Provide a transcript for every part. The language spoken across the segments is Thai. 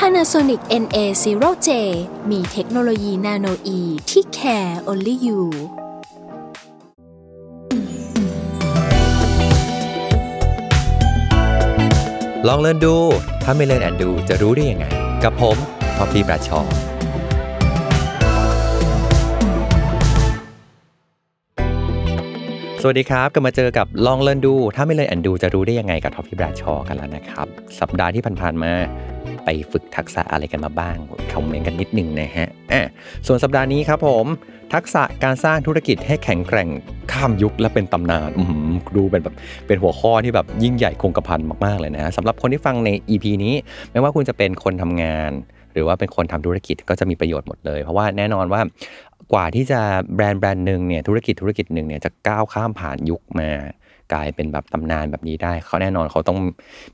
Panasonic NA0J มีเทคโนโลยีนาโนอีที่ care only you ลอง Learn ดู ถ้าไม่ Learn and Do จะรู้ได้ยังไง กับผม ท็อปปี้ประชอ สวัสดีครับกลับมาเจอกับลอง Learn ดู ถ้าไม่ Learn and Do จะรู้ได้ยังไงกับท็อปปี้บราชอกันแล้วนะครับ สัปดาห์ที่ผ่านๆมาไปฝึกทักษะอะไรกันมาบ้างคอมเมนต์กันนิดนึงนะฮะอะส่วนสัปดาห์นี้ครับผม ทักษะการสร้างธุรกิจให้แข็งแกร่งข้ามยุคและเป็นตำนานดูเป็นแบบเป็นหัวข้อที่แบบยิ่งใหญ่คงกระพันมากๆเลยนะฮะสำหรับคนที่ฟังใน EP นี้ ไม่ว่าคุณจะเป็นคนทำงาน หรือว่าเป็นคนทำธุรกิจก็จะมีประโยชน์หมดเลย เพราะว่าแน่นอนว่า กว่าที่จะแบรนด์แบรนด์หนึ่งเนี่ยธุรกิจธุรกิจหนึ่งเนี่ยจะก้าวข้ามผ่านยุคมากลายเป็นแบบตำนานแบบนี้ได้ เขาแน่นอนเขาต้อง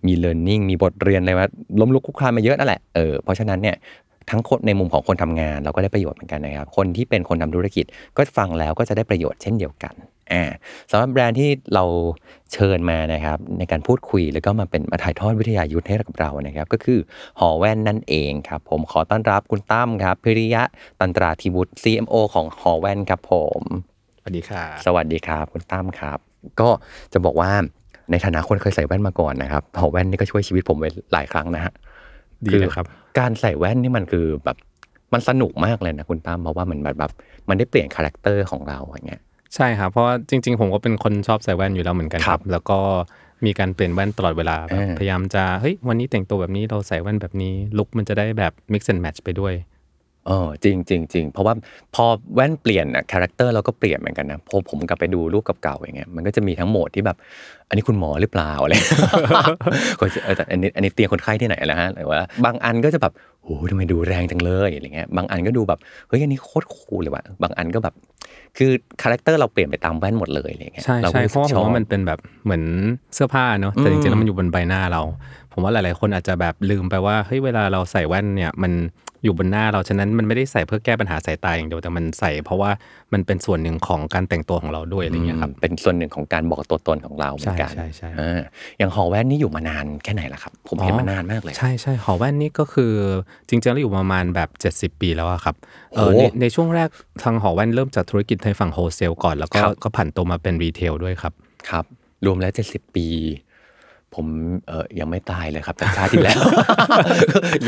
มีเรียนรู้มีบทเรียนอะไรมาล้มลุกคลุกคลานมาเยอะนั่นแหละเออเพราะฉะนั้นเนี่ย ทั้งคนในมุมของคนทำงาน เราก็ได้ประโยชน์เหมือนกันนะครับ คนที่เป็นคนทำธุรกิจก็ฟังแล้วก็จะได้ประโยชน์เช่นเดียวกันอ่าสำหรับแบรนด์ที่เราเชิญมานะครับในการพูดคุยแล้วก็มาเป็นมาถ่ายทอดวิทยายุทธให้กับเรานะครับ ก็คือหอแว่นนั่นเองครับ ผมขอต้อนรับคุณตั้มครับพิริยะตันตราธิบุตร CMO ของหอแว่นครับผมสวัสดีครับ สวัสดีครับ คุณตั้มครับ ก็จะบอกว่าในฐานะคนเคยใส่แว่นมาก่อนนะครับหอแว่นนี่ก็ช่วยชีวิตผมไว้หลายครั้งนะฮะ ดีเลยครับ การใส่แว่นนี่มันคือแบบมันสนุกมากเลยนะคุณตั้มเพราะว่ามันแบบแบบมันได้เปลี่ยน character ของเราอย่างเงี้ยใช่ครับเพราะว่าจริง ๆ ผมก็เป็นคนชอบใส่แว่นอยู่แล้วเหมือนกันคครัรับบแล้วก็มีการเปลี่ยนแว่นตลอดเวลาแบบเออพยายามจะเฮ้ยวันนี้แต่งตัวแบบนี้เราใส่แว่นแบบนี้ look มันจะได้แบบ mix and match ไปด้วย เออจริงจริงจริงเพราะว่าพอแว่นเปลี่ยนอะ character เราก็เปลี่ยนเหมือนกันนะพอผมกลับไปดูรูปเก่าๆอย่างเงี้ยมันก็จะมีทั้งโหมดที่แบบ อันนี้คุณหมอหรือเปล่าอะไรคนเออแต่อันนี้อันนี้เตียงคนไข้ที่ไหนแล้วฮะหรือว่าบางอันก็จะแบบโอ้โหทำไมดูแรงจังเลยอะไรเงี้ยบางอันก็ดูแบบเฮ้ยอันนี้โคตร cool เลยว่ะบางอันก็แบบ คือ character เราเปลี่ยนไปตามแว่นหมดเลยอะไรเงี้ยใช่ก็รู้สึกเพราะว่าผมชอบว่ามันเป็นแบบเหมือนเสื้อผ้าเนอะแต่จริงๆแล้วมันอยู่บนใบหน้าเรา ผมว่าหลาย ๆ คนอาจจะแบบลืมไปว่าเฮ้ยเวลาเราใส่แว่นเนี่ยมันอยู่บนหน้าเราฉะนั้นมันไม่ได้ใส่เพื่อแก้ปัญหาสายตาอย่างเดียวแต่มันใส่ เพราะว่ามันเป็นส่วนหนึ่งของการแต่งตัวของเราด้วยอะไรเงี้ยครับเป็นส่วนหนึ่งของการบอกตัวตนของเราเหมือนกันใช่ใช่ใช่อ่าอย่างหอแว่นนี่อยู่มานานแค่ไหนล่ะครับ ผมเห็นมานานมากเลยใช่ใช่หอแว่นนี่ก็คือจริงๆแล้วอยู่ประมาณแบบ 70 ปีแล้วอะครับเออโอ้ในในช่วงแรกทางหอแว่นเริ่มจากธุรกิจในฝั่งโฮเซลก่อนแล้วก็ครับก็ผันตัวมาเป็นรีเทลด้วยครับครับรวมแล้วเจ็ดสิบปี ผมเออยังไม่ตายเลยครับ แต่ชาติที่แล้ว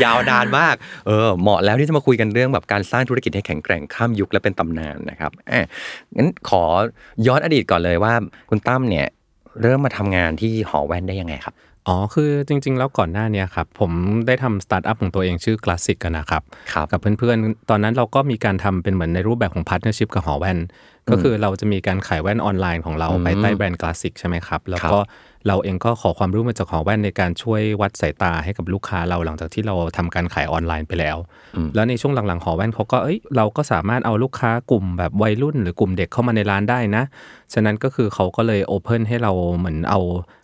ยาวนานมาก เออเหมาะแล้วที่จะมาคุยกันเรื่องแบบการสร้างธุรกิจให้แข็งแกร่งข้ามยุคและเป็นตำนานนะครับอะงั้นขอย้อนอดีตก่อนเลยว่า คุณตั้มเนี่ยเริ่มมาทำงานที่หอแว่นได้ยังไงครับอ๋อ คือจริง ๆ แล้วก่อนหน้าเนี้ครับ ผมได้ทำสตาร์ทอัพของตัวเองชื่อ Classic กันนะครับครับกับเพื่อนๆ ตอนนั้นเราก็มีการทำเป็นเหมือนในรูปแบบของ partnership กับหอแว่น ก็คือเราจะมีการขายแว่นออนไลน์ของเราภายใต้แบรนด์ Glazziq ใช่ไหมครับ แล้วก็ เราเองก็ขอความรู้มาจากหอแว่นในการช่วยวัดสายตาให้กับลูกค้าเราหลังจากที่เราทำการขายออนไลน์ไปแล้ว แล้วในช่วงหลังๆหอแว่นเขาก็เอ้ยเราก็สามารถเอาลูกค้ากลุ่มแบบวัยรุ่น หรือกลุ่มเด็กเข้ามาในร้านได้นะ ฉะนั้นก็คือเขาก็เลย open ให้เราเหมือนเอา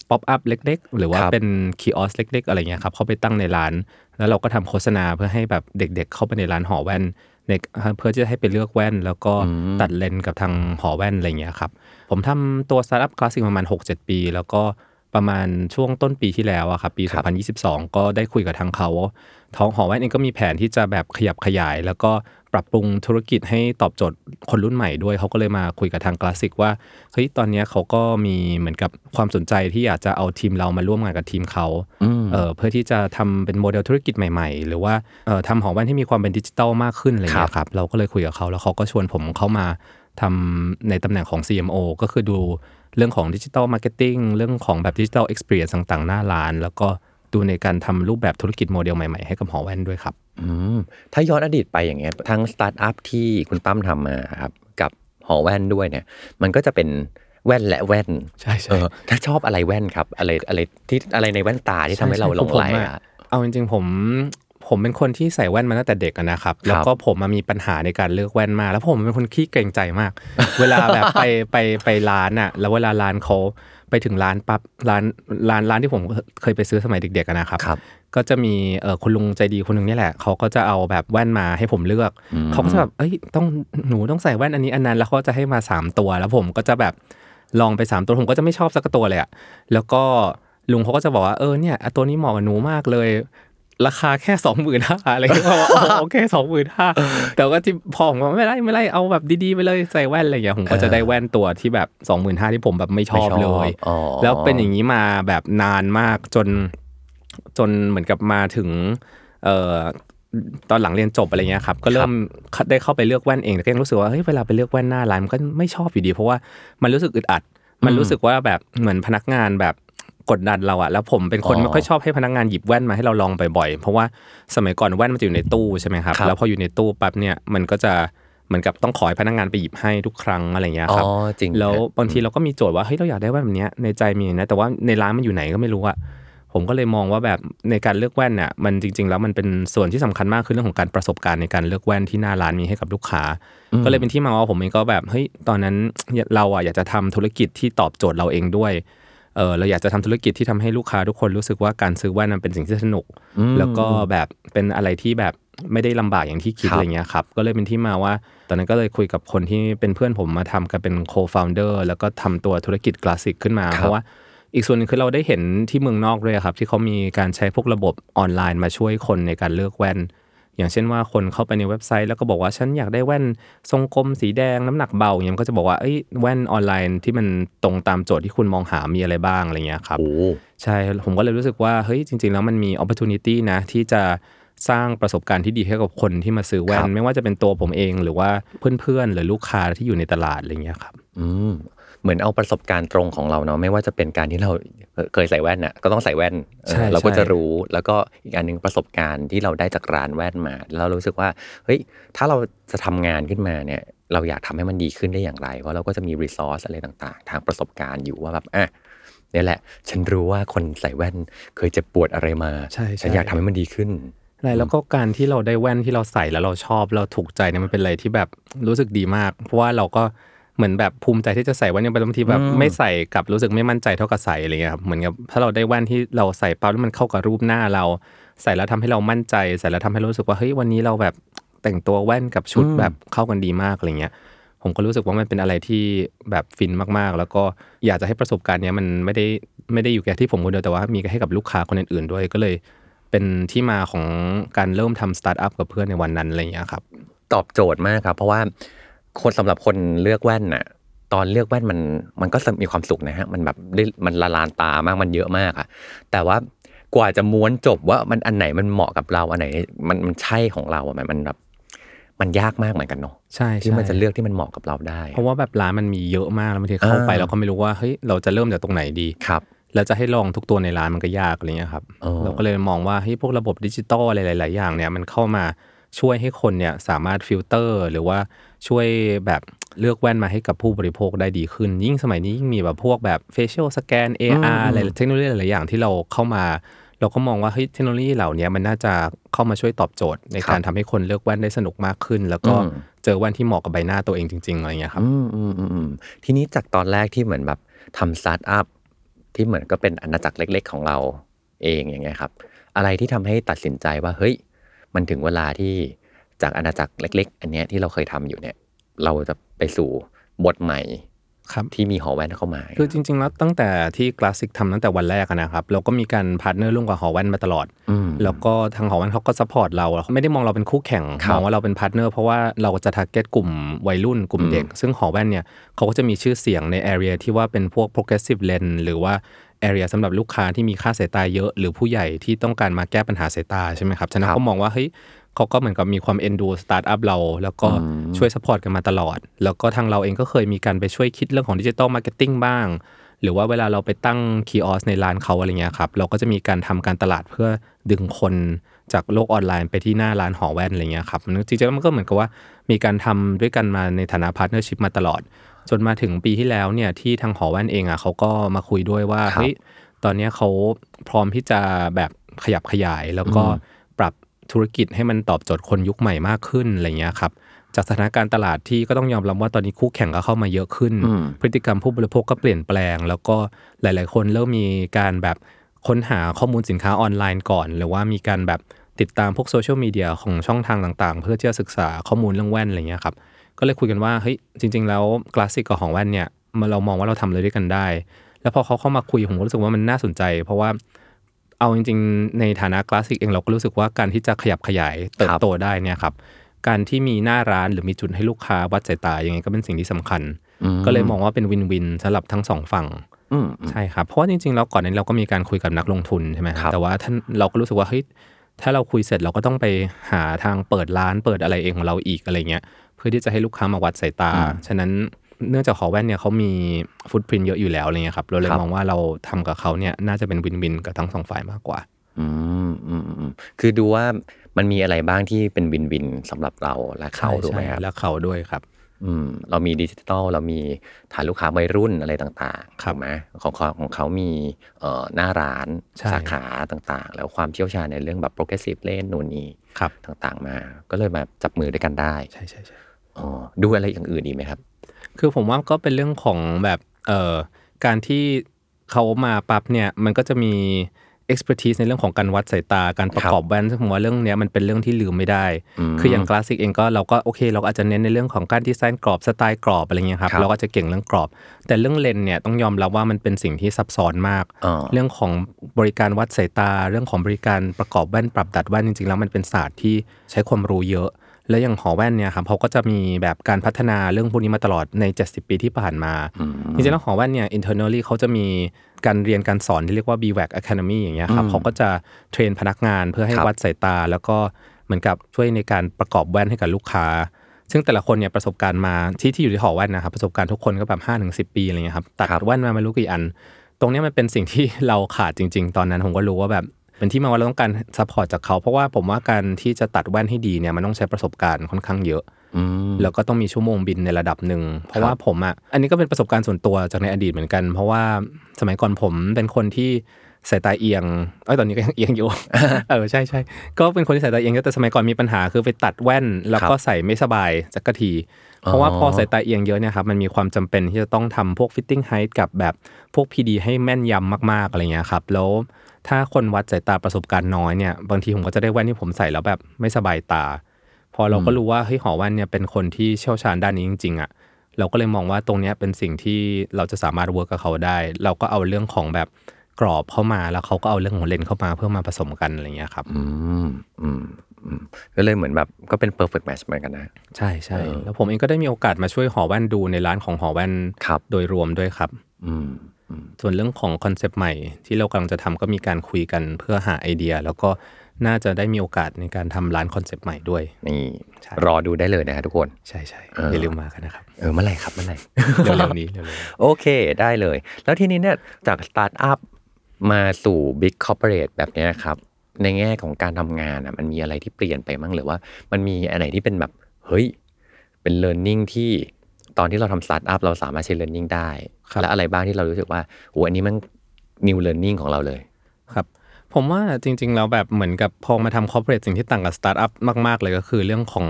pop-up เล็ก ๆ หรือว่าครับเป็น kiosk เล็ก ๆ อะไรเงี้ยครับเข้าไปตั้งในร้าน แล้วเราก็ทำโฆษณาเพื่อให้แบบเด็ก ๆ เข้าไปในร้านหอแว่นในเพื่อที่จะให้ไปเลือกแว่น แล้วก็ตัดเลนส์กับทางหอแว่นอะไรเงี้ยครับผมทำตัวสตาร์ทอัพ Glazziq ประมาณ6-7 ปี แล้วก็ ประมาณช่วงต้นปีที่แล้วอะครับปีครับ2022 ก็ได้คุยกับทางเขา ทางหอแว่นเองก็มีแผนที่จะแบบขยับขยาย แล้วก็ปรับปรุงธุรกิจให้ตอบโจทย์คนรุ่นใหม่ด้วย เขาก็เลยมาคุยกับทาง Glazziq ว่าเฮ้ยตอนเนี้ยเขาก็มีเหมือนกับความสนใจที่อยากจะเอาทีมเรามาร่วมงานกับทีมเขาเอ่อเพื่อที่จะทำเป็นโมเดลธุรกิจใหม่ ๆ หรือว่าเอ่อทำหอแว่นที่มีความเป็นดิจิตอลมากขึ้นอะไรอย่างเงี้ยครับเราก็เลยคุยกับเขาแล้วเขาก็ชวนผมเข้ามาทำในตำแหน่งของ CMO ก็คือดู เรื่องของดิจิ t a ลมาร์เก็ตติ้งเรื่องของแบบดิจิ t a ลเอ็กซ์เพรียต่างๆ หน้าร้าน แล้วก็ดูในการทำรูปแบบธุรกิจโมเดลใหม่ๆ ให้กับหอแว่นด้วยครับอืมถ้าย้อนอดีตไปอย่างเงี้ยทั้งสตาร์ทอัพที่คุณตั้มทำมาครับกับหอแว่นด้วยเนี่ย มันก็จะเป็นแว่นและแว่น ใช่ใช่เออถ้าชอบอะไรแว่นครับ อะไรอะไรที่อะไรในแว่นตาที่ทำให้เราหลงไหลผมอะเอาจริงๆผม ผมเป็นคนที่ใส่แว่นมาตั้งแต่เด็กอะนะครับ แล้วก็ผมมามีปัญหาในการเลือกแว่นมากแล้วผมเป็นคนขี้เกรงใจมาก เวลาแบบไปไปไปร้านอะแล้วเวลาร้านเขาไปถึงร้านปั๊บร้านร้านร้านที่ผมเคยไปซื้อสมัยเด็กๆอะนะครับครับ ก็จะมีเออคุณลุงใจดีคนหนึ่งนี่แหละเขาก็จะเอาแบบแว่นมาให้ผมเลือกอืมเขาก็จะแบบเอ้ยต้องหนูต้องใส่แว่นอันนี้อันนั้น แล้วเขาก็จะให้มาสามตัว แล้วผมก็จะแบบลองไปสามตัวผมก็จะไม่ชอบสักตัวเลยอะแล้วก็ลุงเขาก็จะบอกว่าเออเนี่ยอะตัวนี้เหมาะกับหนูมากเลย ราคาแค่สองหมื่นห้าอะไรอย่างเงี้ยผมว่าอ๋อโอเคสองหมื่นห้าแต่ว่าที่พอผมว่าไม่ไรไม่ไรเอาแบบดีๆไปเลยใส่แว่นอะไรอย่างเงี้ยผมก็จะได้แว่นตัวที่แบบสองหมื่นห้าที่ผมแบบไม่ชอบเลยอ๋อแล้วเป็นอย่างนี้มาแบบนานมากจน จนเหมือนกับมาถึง เอ่อตอนหลังเรียนจบอะไรเงี้ยครับก็เริ่มได้เข้าไปเลือกแว่นเองแต่ก็ยังรู้สึกว่าเฮ้ยเวลาไปเลือกแว่นหน้าร้านมันก็ไม่ชอบอยู่ดี เพราะว่ามันรู้สึกอึดอัด มันรู้สึกว่าแบบเหมือนพนักงานแบบ กดดันเราอะแล้วผมเป็นคนอ๋อไม่ค่อยชอบให้พนักงานหยิบแว่นมาให้เราลองบ่อยๆ เพราะว่าสมัยก่อนแว่นมันจะอยู่ในตู้ใช่ไหมครับครับแล้วพออยู่ในตู้ปั๊บเนี่ยมันก็จะเหมือนกับต้องขอให้พนักงานไปหยิบให้ทุกครั้งอะไรเงี้ยอ๋อครับจริงแล้วฮะบางทีเราก็มีโจทย์ว่าเฮ้ยเราอยากได้แว่นแบบเนี้ยในใจมีนะแต่ว่าในร้านมันอยู่ไหนก็ไม่รู้อะผมก็เลยมองว่าแบบในการเลือกแว่นเนี่ยมันจริง ๆ แล้วมันเป็นส่วนที่สำคัญมากคือเรื่องของการประสบการณ์ในการเลือกแว่นที่หน้าร้านมีให้กับลูกค้า ก็เลยเป็นที่มาว่าผมเองก็แบบเฮ้ยตอนนั้นเราอะอยากจะทำธุรกิจที่ตอบโจทย์เราเองด้วย เออเราอยากจะทำธุรกิจที่ทำให้ลูกค้าทุกคนรู้สึกว่าการซื้อแว่นมันเป็นสิ่งที่สนุกอืมแล้วก็แบบเป็นอะไรที่แบบไม่ได้ลำบากอย่างที่คิดครับอะไรเงี้ยครับ ก็เลยเป็นที่มาว่า ตอนนั้นก็เลยคุยกับคนที่เป็นเพื่อนผมมาทำกันเป็น co-founder แล้วก็ทำตัวธุรกิจคลาสสิกขึ้นมาครับเพราะว่าอีกส่วนหนึงคือเราได้เห็นที่เมืองนอกด้วยครับ ที่เขามีการใช้พวกระบบออนไลน์มาช่วยคนในการเลือกแว่น อย่างเช่นว่าคนเข้าไปในเว็บไซต์แล้วก็บอกว่าฉันอยากได้แว่นทรงกลมสีแดงน้ำหนักเบาอย่างเงี้ยมันก็จะบอกว่าเอ้ยแว่นออนไลน์ที่มันตรงตามโจทย์ที่คุณมองหามีอะไรบ้างอะไรเงี้ยครับโอ้ใช่ผมก็เลยรู้สึกว่าเฮ้ยจริง ๆ แล้วมันมี opportunity นะที่จะสร้างประสบการณ์ที่ดีให้กับคนที่มาซื้อแว่ครันบไม่ว่าจะเป็นตัวผมเองหรือว่าเพื่อนๆ หรือลูกค้าที่อยู่ในตลาดอะไรเงี้ยครับ อืม เหมือนเอาประสบการณ์ตรงของเราเนาะไม่ว่าจะเป็นการที่เราเคยใส่แว่นน่ะก็ต้องใส่แว่นเออใช่เราก็ใช่จะรู้แล้วก็อีกอันหนึ่งประสบการณ์ที่เราได้จากร้านแว่นมาแล้วเรารู้สึกว่าเฮ้ยถ้าเราจะทำงานขึ้นมาเนี่ยเราอยากทำให้มันดีขึ้นได้อย่างไร เพราะเราก็จะมีรีซอสอะไรต่างๆ ทางประสบการณ์อยู่ว่าแบบอะเนี่ยแหละ ฉันรู้ว่าคนใส่แว่นเคยเจ็บปวดอะไรมาใช่ใช่ฉันอยากทำให้มันดีขึ้นใช่แล้วก็การที่เราได้แว่นที่เราใส่แล้วเราชอบเราถูกใจเนี่ยมันเป็นอะไรที่แบบรู้สึกดีมาก เพราะว่าเราก็ เหมือนแบบภูมิใจที่จะใส่แว่นเนี่ยบางทีแบบอืมไม่ใส่กับรู้สึกไม่มั่นใจเท่ากับใส่อะไรเงี้ยครับเหมือนกับถ้าเราได้แว่นที่เราใส่ปั๊บแล้วมันเข้ากับรูปหน้าเรา ใส่แล้วทำให้เรามั่นใจ ใส่แล้วทำให้เรารู้สึกว่าเฮ้ยวันนี้เราแบบแต่งตัวแว่นกับชุดแบบเข้ากันดีมากอะไรเงี้ยผมก็รู้สึกว่ามันเป็นอะไรที่แบบฟินมากๆ แล้วก็อยากจะให้ประสบการณ์เนี้ยมันไม่ได้ไม่ได้อยู่แค่ที่ผมคนเดียวแต่ว่ามีให้กับลูกค้าคนอื่นๆด้วยก็เลย เป็นที่มาของการเริ่มทำสตาร์ทอัพกับเพื่อนในวันนั้นอะไรอย่างเงี้ยครับ ตอบโจทย์มากครับ เพราะว่า คนสำหรับคนเลือกแว่นน่ะ ตอนเลือกแว่นมันมันก็มีความสุขนะฮะ มันแบบได้มันละลานตามากมันเยอะมากอะแต่ว่ากว่าจะม้วนจบว่ามันอันไหนมันเหมาะกับเราอันไหน มันมันใช่ของเราอะมันมันแบบมันยากมากเหมือนกันเนาะใช่ที่ใช่มันจะเลือกที่มันเหมาะกับเราได้ เพราะว่าแบบร้านมันมีเยอะมากแล้วบางทีเข้าไปอ่าเราก็ไม่รู้ว่าเฮ้ยเราจะเริ่มจากตรงไหนดีครับแล้วจะให้ลองทุกตัวในร้านมันก็ยากอะไรเงี้ยครับอ๋อเราก็เลยมองว่าเฮ้ยพวกระบบดิจิตอลอะไรหลาย ๆ อย่างเนี่ยมันเข้ามา ช่วยให้คนเนี่ยสามารถฟิลเตอร์ หรือว่าช่วยแบบเลือกแว่นมาให้กับผู้บริโภคได้ดีขึ้น ยิ่งสมัยนี้ยิ่งมีแบบพวกแบบ facial scan AR อะไรเทคโนโลยีหลายๆอย่างที่เราเข้ามา เราก็มองว่าเฮ้ยเทคโนโลยีเหล่านี้มันน่าจะเข้ามาช่วยตอบโจทย์ ในการทำให้คนเลือกแว่นได้สนุกมากขึ้น แล้วก็อืมเจอแว่นที่เหมาะกับใบหน้าตัวเองจริงๆอะไรเงี้ยครับอืมอืมอืมอืมทีนี้จากตอนแรกที่เหมือนแบบทำสตาร์ทอัพที่เหมือนก็เป็นอาณาจักรเล็ก ๆ ของเราเองอย่างเงี้ยครับ อะไรที่ทำให้ตัดสินใจว่าเฮ้ย มันถึงเวลาที่จากอาณาจักรเล็ก ๆ อันเนี้ยที่เราเคยทำอยู่เนี่ย เราจะไปสู่บทใหม่ครับที่มีหอแว่นเข้ามา คือจริง ๆ แล้วตั้งแต่ที่ Glazziq ทำตั้งแต่วันแรกอะนะครับ เราก็มีการ partner ร่วมกับหอแว่นมาตลอดอืมแล้วก็ทางหอแว่นเขาก็ support เราเขาไม่ได้มองเราเป็นคู่แข่งครับมองว่าเราเป็น partner เพราะว่าเราจะ target กลุ่มวัยรุ่นกลุ่มเด็ก ซึ่งหอแว่นเนี่ยเขาก็จะมีชื่อเสียงใน area ที่ว่าเป็นพวก progressive lens หรือว่า area สำหรับลูกค้าที่มีค่าสายตาเยอะ หรือผู้ใหญ่ที่ต้องการมาแก้ปัญหาสายตาใช่ไหมครับฉะนั้นเขามองว่าเฮ้ยเขาก็เหมือนกับมีความเอ็นดูสตาร์ทอัพเรา แล้วก็ช่วย support กันมาตลอด แล้วก็ทางเราเองก็เคยมีการไปช่วยคิดเรื่องของดิจิ t a ลมาร์เก็ตติ้งบ้าง หรือว่าเวลาเราไปตั้ง kiosk ในร้านเขาอะไรเงี้ยครับเราก็จะมีการทำการตลาดเพื่อดึงคนจากโลกออนไลน์ไปที่หน้าร้านหอแว่นอะไรเงี้ยครับจริงๆแล้วมันก็เหมือนกับว่ามีการทำด้วยกันมาในฐานะ partnership มาตลอด จนมาถึงปีที่แล้วเนี่ยที่ทางหอแว่นเองอะเขาก็มาคุยด้วยว่าครับเฮ้ยตอนเนี้ยเขาพร้อมที่จะแบบขยับขยาย แล้วก็ปรับธุรกิจให้มันตอบโจทย์คนยุคใหม่มากขึ้นอะไรเงี้ยครับจากสถานการณ์ตลาดที่ก็ต้องยอมรับว่าตอนนี้คู่แข่งก็เข้ามาเยอะขึ้นอืมพฤติกรรมผู้บริโภคก็เปลี่ยนแปลง แล้วก็หลาย ๆ คนเริ่มมีการแบบค้นหาข้อมูลสินค้าออนไลน์ก่อน หรือว่ามีการแบบติดตามพวกโซเชียลมีเดียของช่องทางต่าง ๆ เพื่อที่จะศึกษาข้อมูลเรื่องแว่นอะไรเงี้ยครับ ก็เลยคุยกันว่าเฮ้ยจริง ๆ แล้วคลาสสิกกับของแว่นเนี่ยมันเรามองว่าเราทำอะไรด้วยกันได้ แล้วพอเขาเข้ามาคุยผมก็รู้สึกว่ามันน่าสนใจ เพราะว่าเอาจริง ๆ ในฐานะคลาสสิกเองเราก็รู้สึกว่าการที่จะขยับขยายเติบโตได้เนี่ยครับการที่มีหน้าร้านหรือมีจุดให้ลูกค้าวัดสายตายังไงก็เป็นสิ่งที่สำคัญ ก็เลยมองว่าเป็นวินวินสำหรับทั้งสองฝั่งอืมอืมใช่ครับ เพราะว่าจริงๆแล้วก่อนนั้นเราก็มีการคุยกับนักลงทุนใช่ไหมครับแต่ว่าท่านเราก็รู้สึกว่าเฮ้ยถ้าเราคุยเสร็จเราก็ต้องไปหาทางเปิดร้านเปิดอะไรเองของเราอีกอะไรเงี้ยเพื่อที่จะให้ลูกค้ามาวัดสายตา ฉะนั้นเนื่องจากหอแว่นเนี่ยเขามีฟุตพิ i นเยอะอยู่แล้วอะไรเงี้ยครับเราเลยครับมองว่าเราทำกับเขาเนี่ยน่าจะเป็นวินวินกับทั้งสองฝ่ายมากกว่า อืมอืมอืมอืมคือดูว่ามันมีอะไรบ้างที่เป็นวินวินสำหรับเราและเขาถูกไหมครับและเขาด้วยครับอืมเรามีดิจิทัลเรามีฐานลูกค้าวัยรุ่นอะไรต่างๆครับถูกไหมของเขาของเขามีเอ่อหน้าร้านใช่สาขาต่างๆ แล้วความเชี่ยวชาญในเรื่องแบบ progressive เล่นนู่นนี่ครับต่างๆมา ก็เลยมาจับมือด้วยกันได้ ใช่ใช่ใช่ อ๋อดูอะไรอย่างอื่นดีกไหมครับ คือผมว่าก็เป็นเรื่องของแบบเอ่อการที่เขามาปั๊บเนี่ยมันก็จะมี expertise ในเรื่องของการวัดสายตาการประกอบแว่นซึ่งผมว่าเรื่องเนี้ยมันเป็นเรื่องที่ลืมไม่ได้อืมคืออย่างคลาสสิกเองก็เราก็โอเค เราก็อาจจะเน้นในเรื่องของการดีไซน์กรอบสไตล์กรอบอะไรเงี้ยครับครับเราก็จะเก่งเรื่องกรอบ แต่เรื่องเลนส์เนี่ยต้องยอมรับว่ามันเป็นสิ่งที่ซับซ้อนมากอ่าเรื่องของบริการวัดสายตา เรื่องของบริการประกอบแว่นปรับดัดแว่นจริงๆแล้วมันเป็นศาสตร์ที่ใช้ความรู้เยอะ และอย่างหอแว่นเนี่ยครับเขาก็จะมีแบบการพัฒนาเรื่องพวกนี้มาตลอดใน 70 ปีที่ผ่านมาจริงๆแล้วหอแว่นเนี่ย internally เขาจะมีการเรียนการสอนที่เรียกว่า BWAC Academy อย่างเงี้ยครับเขาก็จะtrain พนักงานเพื่อให้ครับวัดสายตา แล้วก็เหมือนกับช่วยในการประกอบแว่นให้กับลูกค้า ซึ่งแต่ละคนเนี่ยประสบการณ์มาที่ที่อยู่ที่หอแว่นนะครับประสบการณ์ทุกคนก็แบบห้าถึงสิบปีอะไรเงี้ยครับตัดครับแว่นมาไม่รู้กี่อัน ตรงเนี้ยมันเป็นสิ่งที่เราขาดจริง ๆ ตอนนั้นผมก็รู้ว่าแบบ เป็นที่มาว่าเราต้องการ support จากเขาเพราะว่าผมว่าการที่จะตัดแว่นให้ดีเนี่ยมันต้องใช้ประสบการณ์ค่อนข้างเยอะอืมแล้วก็ต้องมีชั่วโมงบินในระดับหนึ่งเพราะว่าผมอะอันนี้ก็เป็นประสบการณ์ส่วนตัวจากในอดีตเหมือนกัน เพราะว่าสมัยก่อนผมเป็นคนที่สายตาเอียงเอ้ยตอนนี้ก็ยังเอียงอยู่ เออใช่ใช่ก็เป็นคนที่สายตาเอียงเยอะแต่สมัยก่อนมีปัญหาคือไปตัดแว่น แล้วก็ใส่ไม่สบายสักที เพราะว่าพอสายตาเอียงเยอะเนี่ยครับมันมีความจำเป็นที่จะต้องทำพวก fitting height กับแบบพวก PD ให้แม่นยำมากๆอะไรเงี้ยครับแล้ว ถ้าคนวัดสายตาประสบการณ์น้อยเนี่ยบางทีผมก็จะได้แว่นที่ผมใส่แล้วแบบไม่สบายตา พอเราก็รู้ว่าเฮ้ยหอแว่นเนี่ยเป็นคนที่เชี่ยวชาญด้านนี้จริงๆอะเราก็เลยมองว่าตรงเนี้ยเป็นสิ่งที่เราจะสามารถ work กับเขาได้ เราก็เอาเรื่องของแบบกรอบเข้ามาแล้วเขาก็เอาเรื่องของเลนส์เข้ามาเพื่อมาผสมกันอะไรเงี้ยครับอืมอืมอืมก็เลยเหมือนแบบก็เป็น perfect match เหมือนกันนะ ใช่ใช่เออแล้วผมเองก็ได้มีโอกาสมาช่วยหอแว่นดูในร้านของหอแว่นครับโดยรวมด้วยครับ อืมอืม ส่วนเรื่องของคอนเซปต์ใหม่ที่เรากำลังจะทำก็มีการคุยกันเพื่อหาไอเดีย แล้วก็น่าจะได้มีโอกาสในการทำร้านคอนเซปต์ใหม่ด้วยนี่ใช่รอดูได้เลยนะฮะทุกคน ใช่ใช่เออออย่าลืมมากันนะครับ เออเมื่อไหร่ครับเมื่อไหร่เร็วๆนี้เร็วๆโอเคได้เลย แล้วทีนี้เนี่ยจากสตาร์ทอัพมาสู่ big corporate แบบเนี้ยครับ ในแง่ของการทำงานอะมันมีอะไรที่เปลี่ยนไปมั้งหรือว่า มันมีอันไหนที่เป็นแบบเฮ้ยเป็น learning ที่ ตอนที่เราทำสตาร์ทอัพเราสามารถใช้ learning ได้ครับและอะไรบ้างที่เรารู้สึกว่าโอ้อันนี้มัน new learning ของเราเลยครับผมว่าจริงๆแล้วแบบเหมือนกับพอมาทำ corporate สิ่งที่ต่างกับสตาร์ทอัพมาก ๆ เลยก็คือเรื่องของ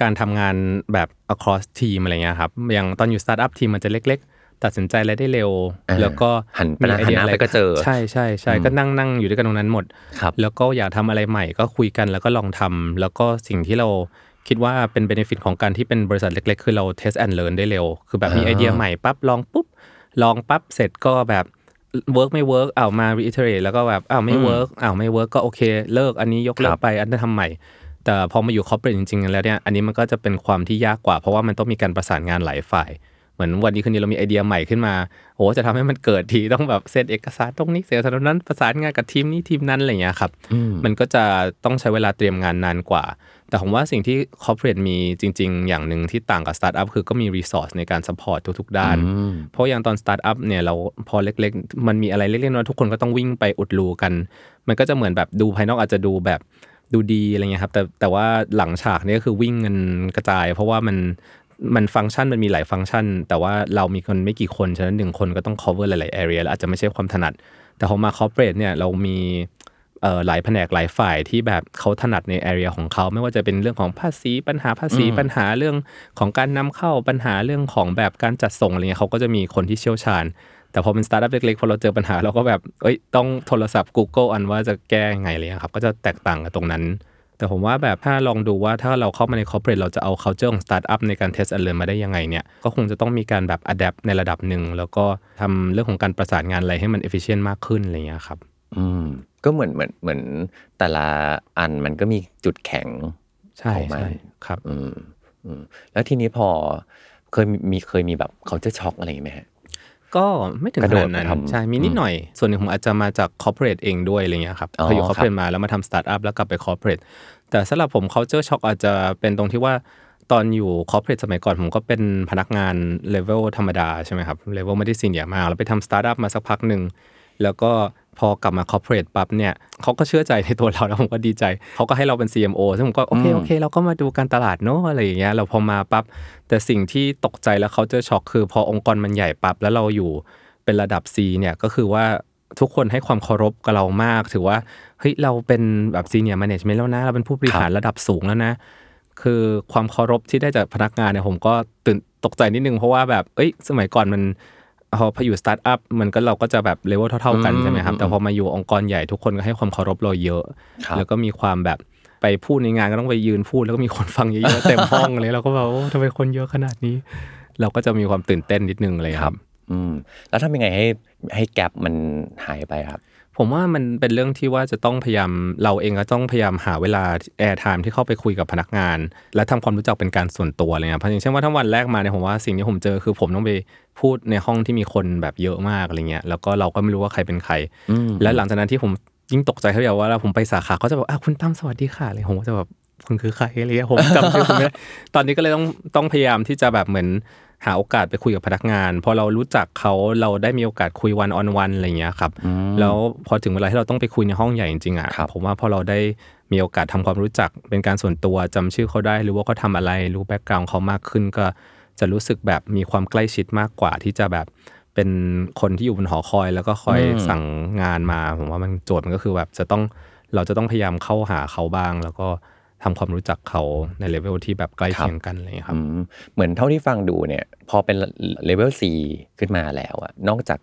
การทำงานแบบ across team อะไรเงี้ยครับอย่างตอนอยู่สตาร์ทอัพทีมมันจะเล็ก ๆ ตัดสินใจอะไรได้เร็วอ่าแล้วก็หันไปมีนะไอเดียหันหน้าอะไรไปก็เจอ ใช่ใช่ใช่ก็นั่งนั่งอยู่ด้วยกันตรงนั้นหมดครับแล้วก็อยากทำอะไรใหม่ก็คุยกันแล้วก็ลองทำแล้วก็สิ่งที่เรา คิดว่าเป็น benefit ของการที่เป็นบริษัทเล็ก ๆ คือเรา test and learn ได้เร็ว คือแบบมีอ่าไอเดียใหม่ปั๊บลองปุ๊บ ลองปั๊บเสร็จก็แบบ work ไม่ work เอามา reiterate แล้วก็แบบอ้าวไม่ work อ้าวไม่ work ก็โอเค เลิกอันนี้ยกเลิกกลับไปอันนั้นทำใหม่ แต่พอมาอยู่ corporate จริงๆแล้วเนี่ยอันนี้มันก็จะเป็นความที่ยากกว่า เพราะว่ามันต้องมีการประสานงานหลายฝ่าย เหมือนวันนี้คืนนี้เรามีไอเดียใหม่ขึ้นมาโอ้จะทำให้มันเกิดทีต้องแบบเซ็นเอกสารตรงนี้เอกสารนั้นประสานงานกับทีมนี้ทีมนั้นอะไรอย่างเงี้ยครับมันก็จะต้องใช้เวลาเตรียมงานนานกว่า แต่ผมว่าสิ่งที่ corporate มีจริง ๆ อย่างหนึ่งที่ต่างกับ startup คือก็มี resource ในการ support ทุกๆด้าน เพราะอย่างตอน startup เนี่ยเราพอเล็กๆ มันมีอะไรเล็กๆน้อยๆทุกคนก็ต้องวิ่งไปอุดรูกัน มันก็จะเหมือนแบบดูภายนอกอาจจะดูแบบดูดีอะไรเงี้ยครับแต่แต่ว่าหลังฉากเนี่ยก็คือวิ่งเงินกระจาย เพราะว่ามัน มันฟังก์ชันมันมีหลายฟังก์ชัน แต่ว่าเรามีคนไม่กี่คนฉะนั้นหนึ่งคนก็ต้อง cover หลายๆ area แล้วอาจจะไม่ใช่ความถนัด แต่พอมา corporate เนี่ยเรามีเอ่อหลายแผนกหลายฝ่ายที่แบบเขาถนัดใน area ของเขาไม่ว่าจะเป็นเรื่องของภาษีปัญหาภาษีปัญหาเรื่องของการนำเข้าปัญหาเรื่องของแบบการจัดส่งอะไรเงี้ยเขาก็จะมีคนที่เชี่ยวชาญ แต่พอเป็นสตาร์ทอัพเล็กๆพอเราเจอปัญหาเราก็แบบเอ้ยต้องโทรศัพท์ Google อันว่าจะแก้ยังไงอะไรเลยครับก็จะแตกต่างกันตรงนั้น แต่ผมว่าแบบถ้าลองดูว่าถ้าเราเข้ามาใน corporate เราจะเอา culture ของ startup ในการ test and learn มาได้ยังไงเนี่ย ก็คงจะต้องมีการแบบ adapt ในระดับหนึ่ง แล้วก็ทำเรื่องของการประสานงานอะไรให้มัน efficient มากขึ้นอะไรเงี้ยครับ อืม ก็เหมือนเหมือนเหมือนแต่ละอันมันก็มีจุดแข็งใช่ของมันใช่ครับ อืมอืมแล้วทีนี้พอเคยมีมีเคยมีแบบเขาจะช็อกอะไรอย่างไหมฮะ ก็ไม่ถึงกระขโดนาดดนั้นไปทำใช่มีนิดหน่อย ส่วนหนึ่งผมอาจจะมาจาก corporate เองด้วยอะไรเงี้ยครับอ๋อพออยู่ครับ corporate มาแล้วมาทำ startup แล้วกลับไป corporate แต่สำหรับผม culture shock อาจจะเป็นตรงที่ว่าตอนอยู่ corporate สมัยก่อนผมก็เป็นพนักงาน level ธรรมดาใช่ไหมครับ level ไม่ได้ senior มากแล้วไปทำ startup มาสักพักหนึ่งแล้วก็ พอกลับมา corporate ปั๊บเนี่ยเขาก็เชื่อใจในตัวเราแล้วผมก็ดีใจ เขาก็ให้เราเป็น CMO ซึ่งผมก็โอเคโอเค เราก็มาดูการตลาดเนอะอะไรอย่างเงี้ยเราพอมาปั๊บแต่สิ่งที่ตกใจแล้วเขาเจอช็อกคือ พอองค์กรมันใหญ่ปั๊บแล้วเราอยู่เป็นระดับ C เนี่ยก็คือว่าทุกคนให้ความเคารพกับเรามาก ถือว่าเฮ้ยเราเป็นแบบ senior management แล้วนะ เราเป็นผู้บริหารระดับสูงแล้วนะ คือความเคารพที่ได้จากพนักงานเนี่ยผมก็ตื่นตกใจนิดนึงเพราะว่าแบบเอ้ย สมัยก่อนมัน พอพออยู่สตาร์ทอัพมันก็เราก็จะแบบเลเวลเท่า ๆกันอืมใช่ไหมครับอืมแต่พอมาอยู่องค์กรใหญ่ทุกคนก็ให้ความเคารพเราเยอะครับแล้วก็มีความแบบไปพูดในงานก็ต้องไปยืนพูดแล้วก็มีคนฟังเยอะๆเต็มห้องเลยเราก็แบบโอ้ทำไมคนเยอะขนาดนี้ เราก็จะมีความตื่นเต้นนิดนึงเลยครับ อืมแล้วทำยังไงให้ให้ gap มันหายไปครับ ผมว่ามันเป็นเรื่องที่ว่าจะต้องพยายามเราเองก็ต้องพยายามหาเวลา airtime ที่เข้าไปคุยกับพนักงาน และทำความรู้จักเป็นการส่วนตัวอะไรเงี้ยเพราะอย่างเช่นว่าถ้าวันแรกมาเนี่ยผมว่าสิ่งที่ผมเจอคือผมต้องไปพูดในห้องที่มีคนแบบเยอะมากอะไรเงี้ยแล้วก็เราก็ไม่รู้ว่าใครเป็นใครอืมและหลังจากนั้นที่ผมยิ่งตกใจเขาอย่างว่าผมไปสาขาเขาจะบอกอะคุณตั้มสวัสดีค่ะอะไรผมก็จะแบบคุณคือใครอะไรเงี้ยผมจำชื่อคุณไม่ได้ตอนนี้ก็เลยต้องต้องพยายามที่จะแบบเหมือน หาโอกาสไปคุยกับพนักงานพอเรารู้จักเขาเราได้มีโอกาสคุยวันออนวันอะไรอย่างเงี้ยครับแล้วพอถึงเวลาที่เราต้องไปคุยในห้องใหญ่จริงๆอะครับผมว่าพอเราได้มีโอกาสทำความรู้จักเป็นการส่วนตัวจำชื่อเขาได้หรือว่าเขาทำอะไรรู้แบ็กกราวน์เขามากขึ้นก็จะรู้สึกแบบมีความใกล้ชิดมากกว่าที่จะแบบเป็นคนที่อยู่บนหอคอย แล้วก็คอยอืมสั่งงานมาผมว่ามันโจทย์มันก็คือแบบจะต้องเราจะต้องพยายามเข้าหาเขาบ้างแล้วก็ ทำความรู้จักเขาในเลเวลที่แบบใกล้เคียงกันอะไรอย่างเงี้ยครับอืมเหมือนเท่าที่ฟังดูเนี่ยพอเป็นเลเวล C ขึ้นมาแล้วอะนอกจาก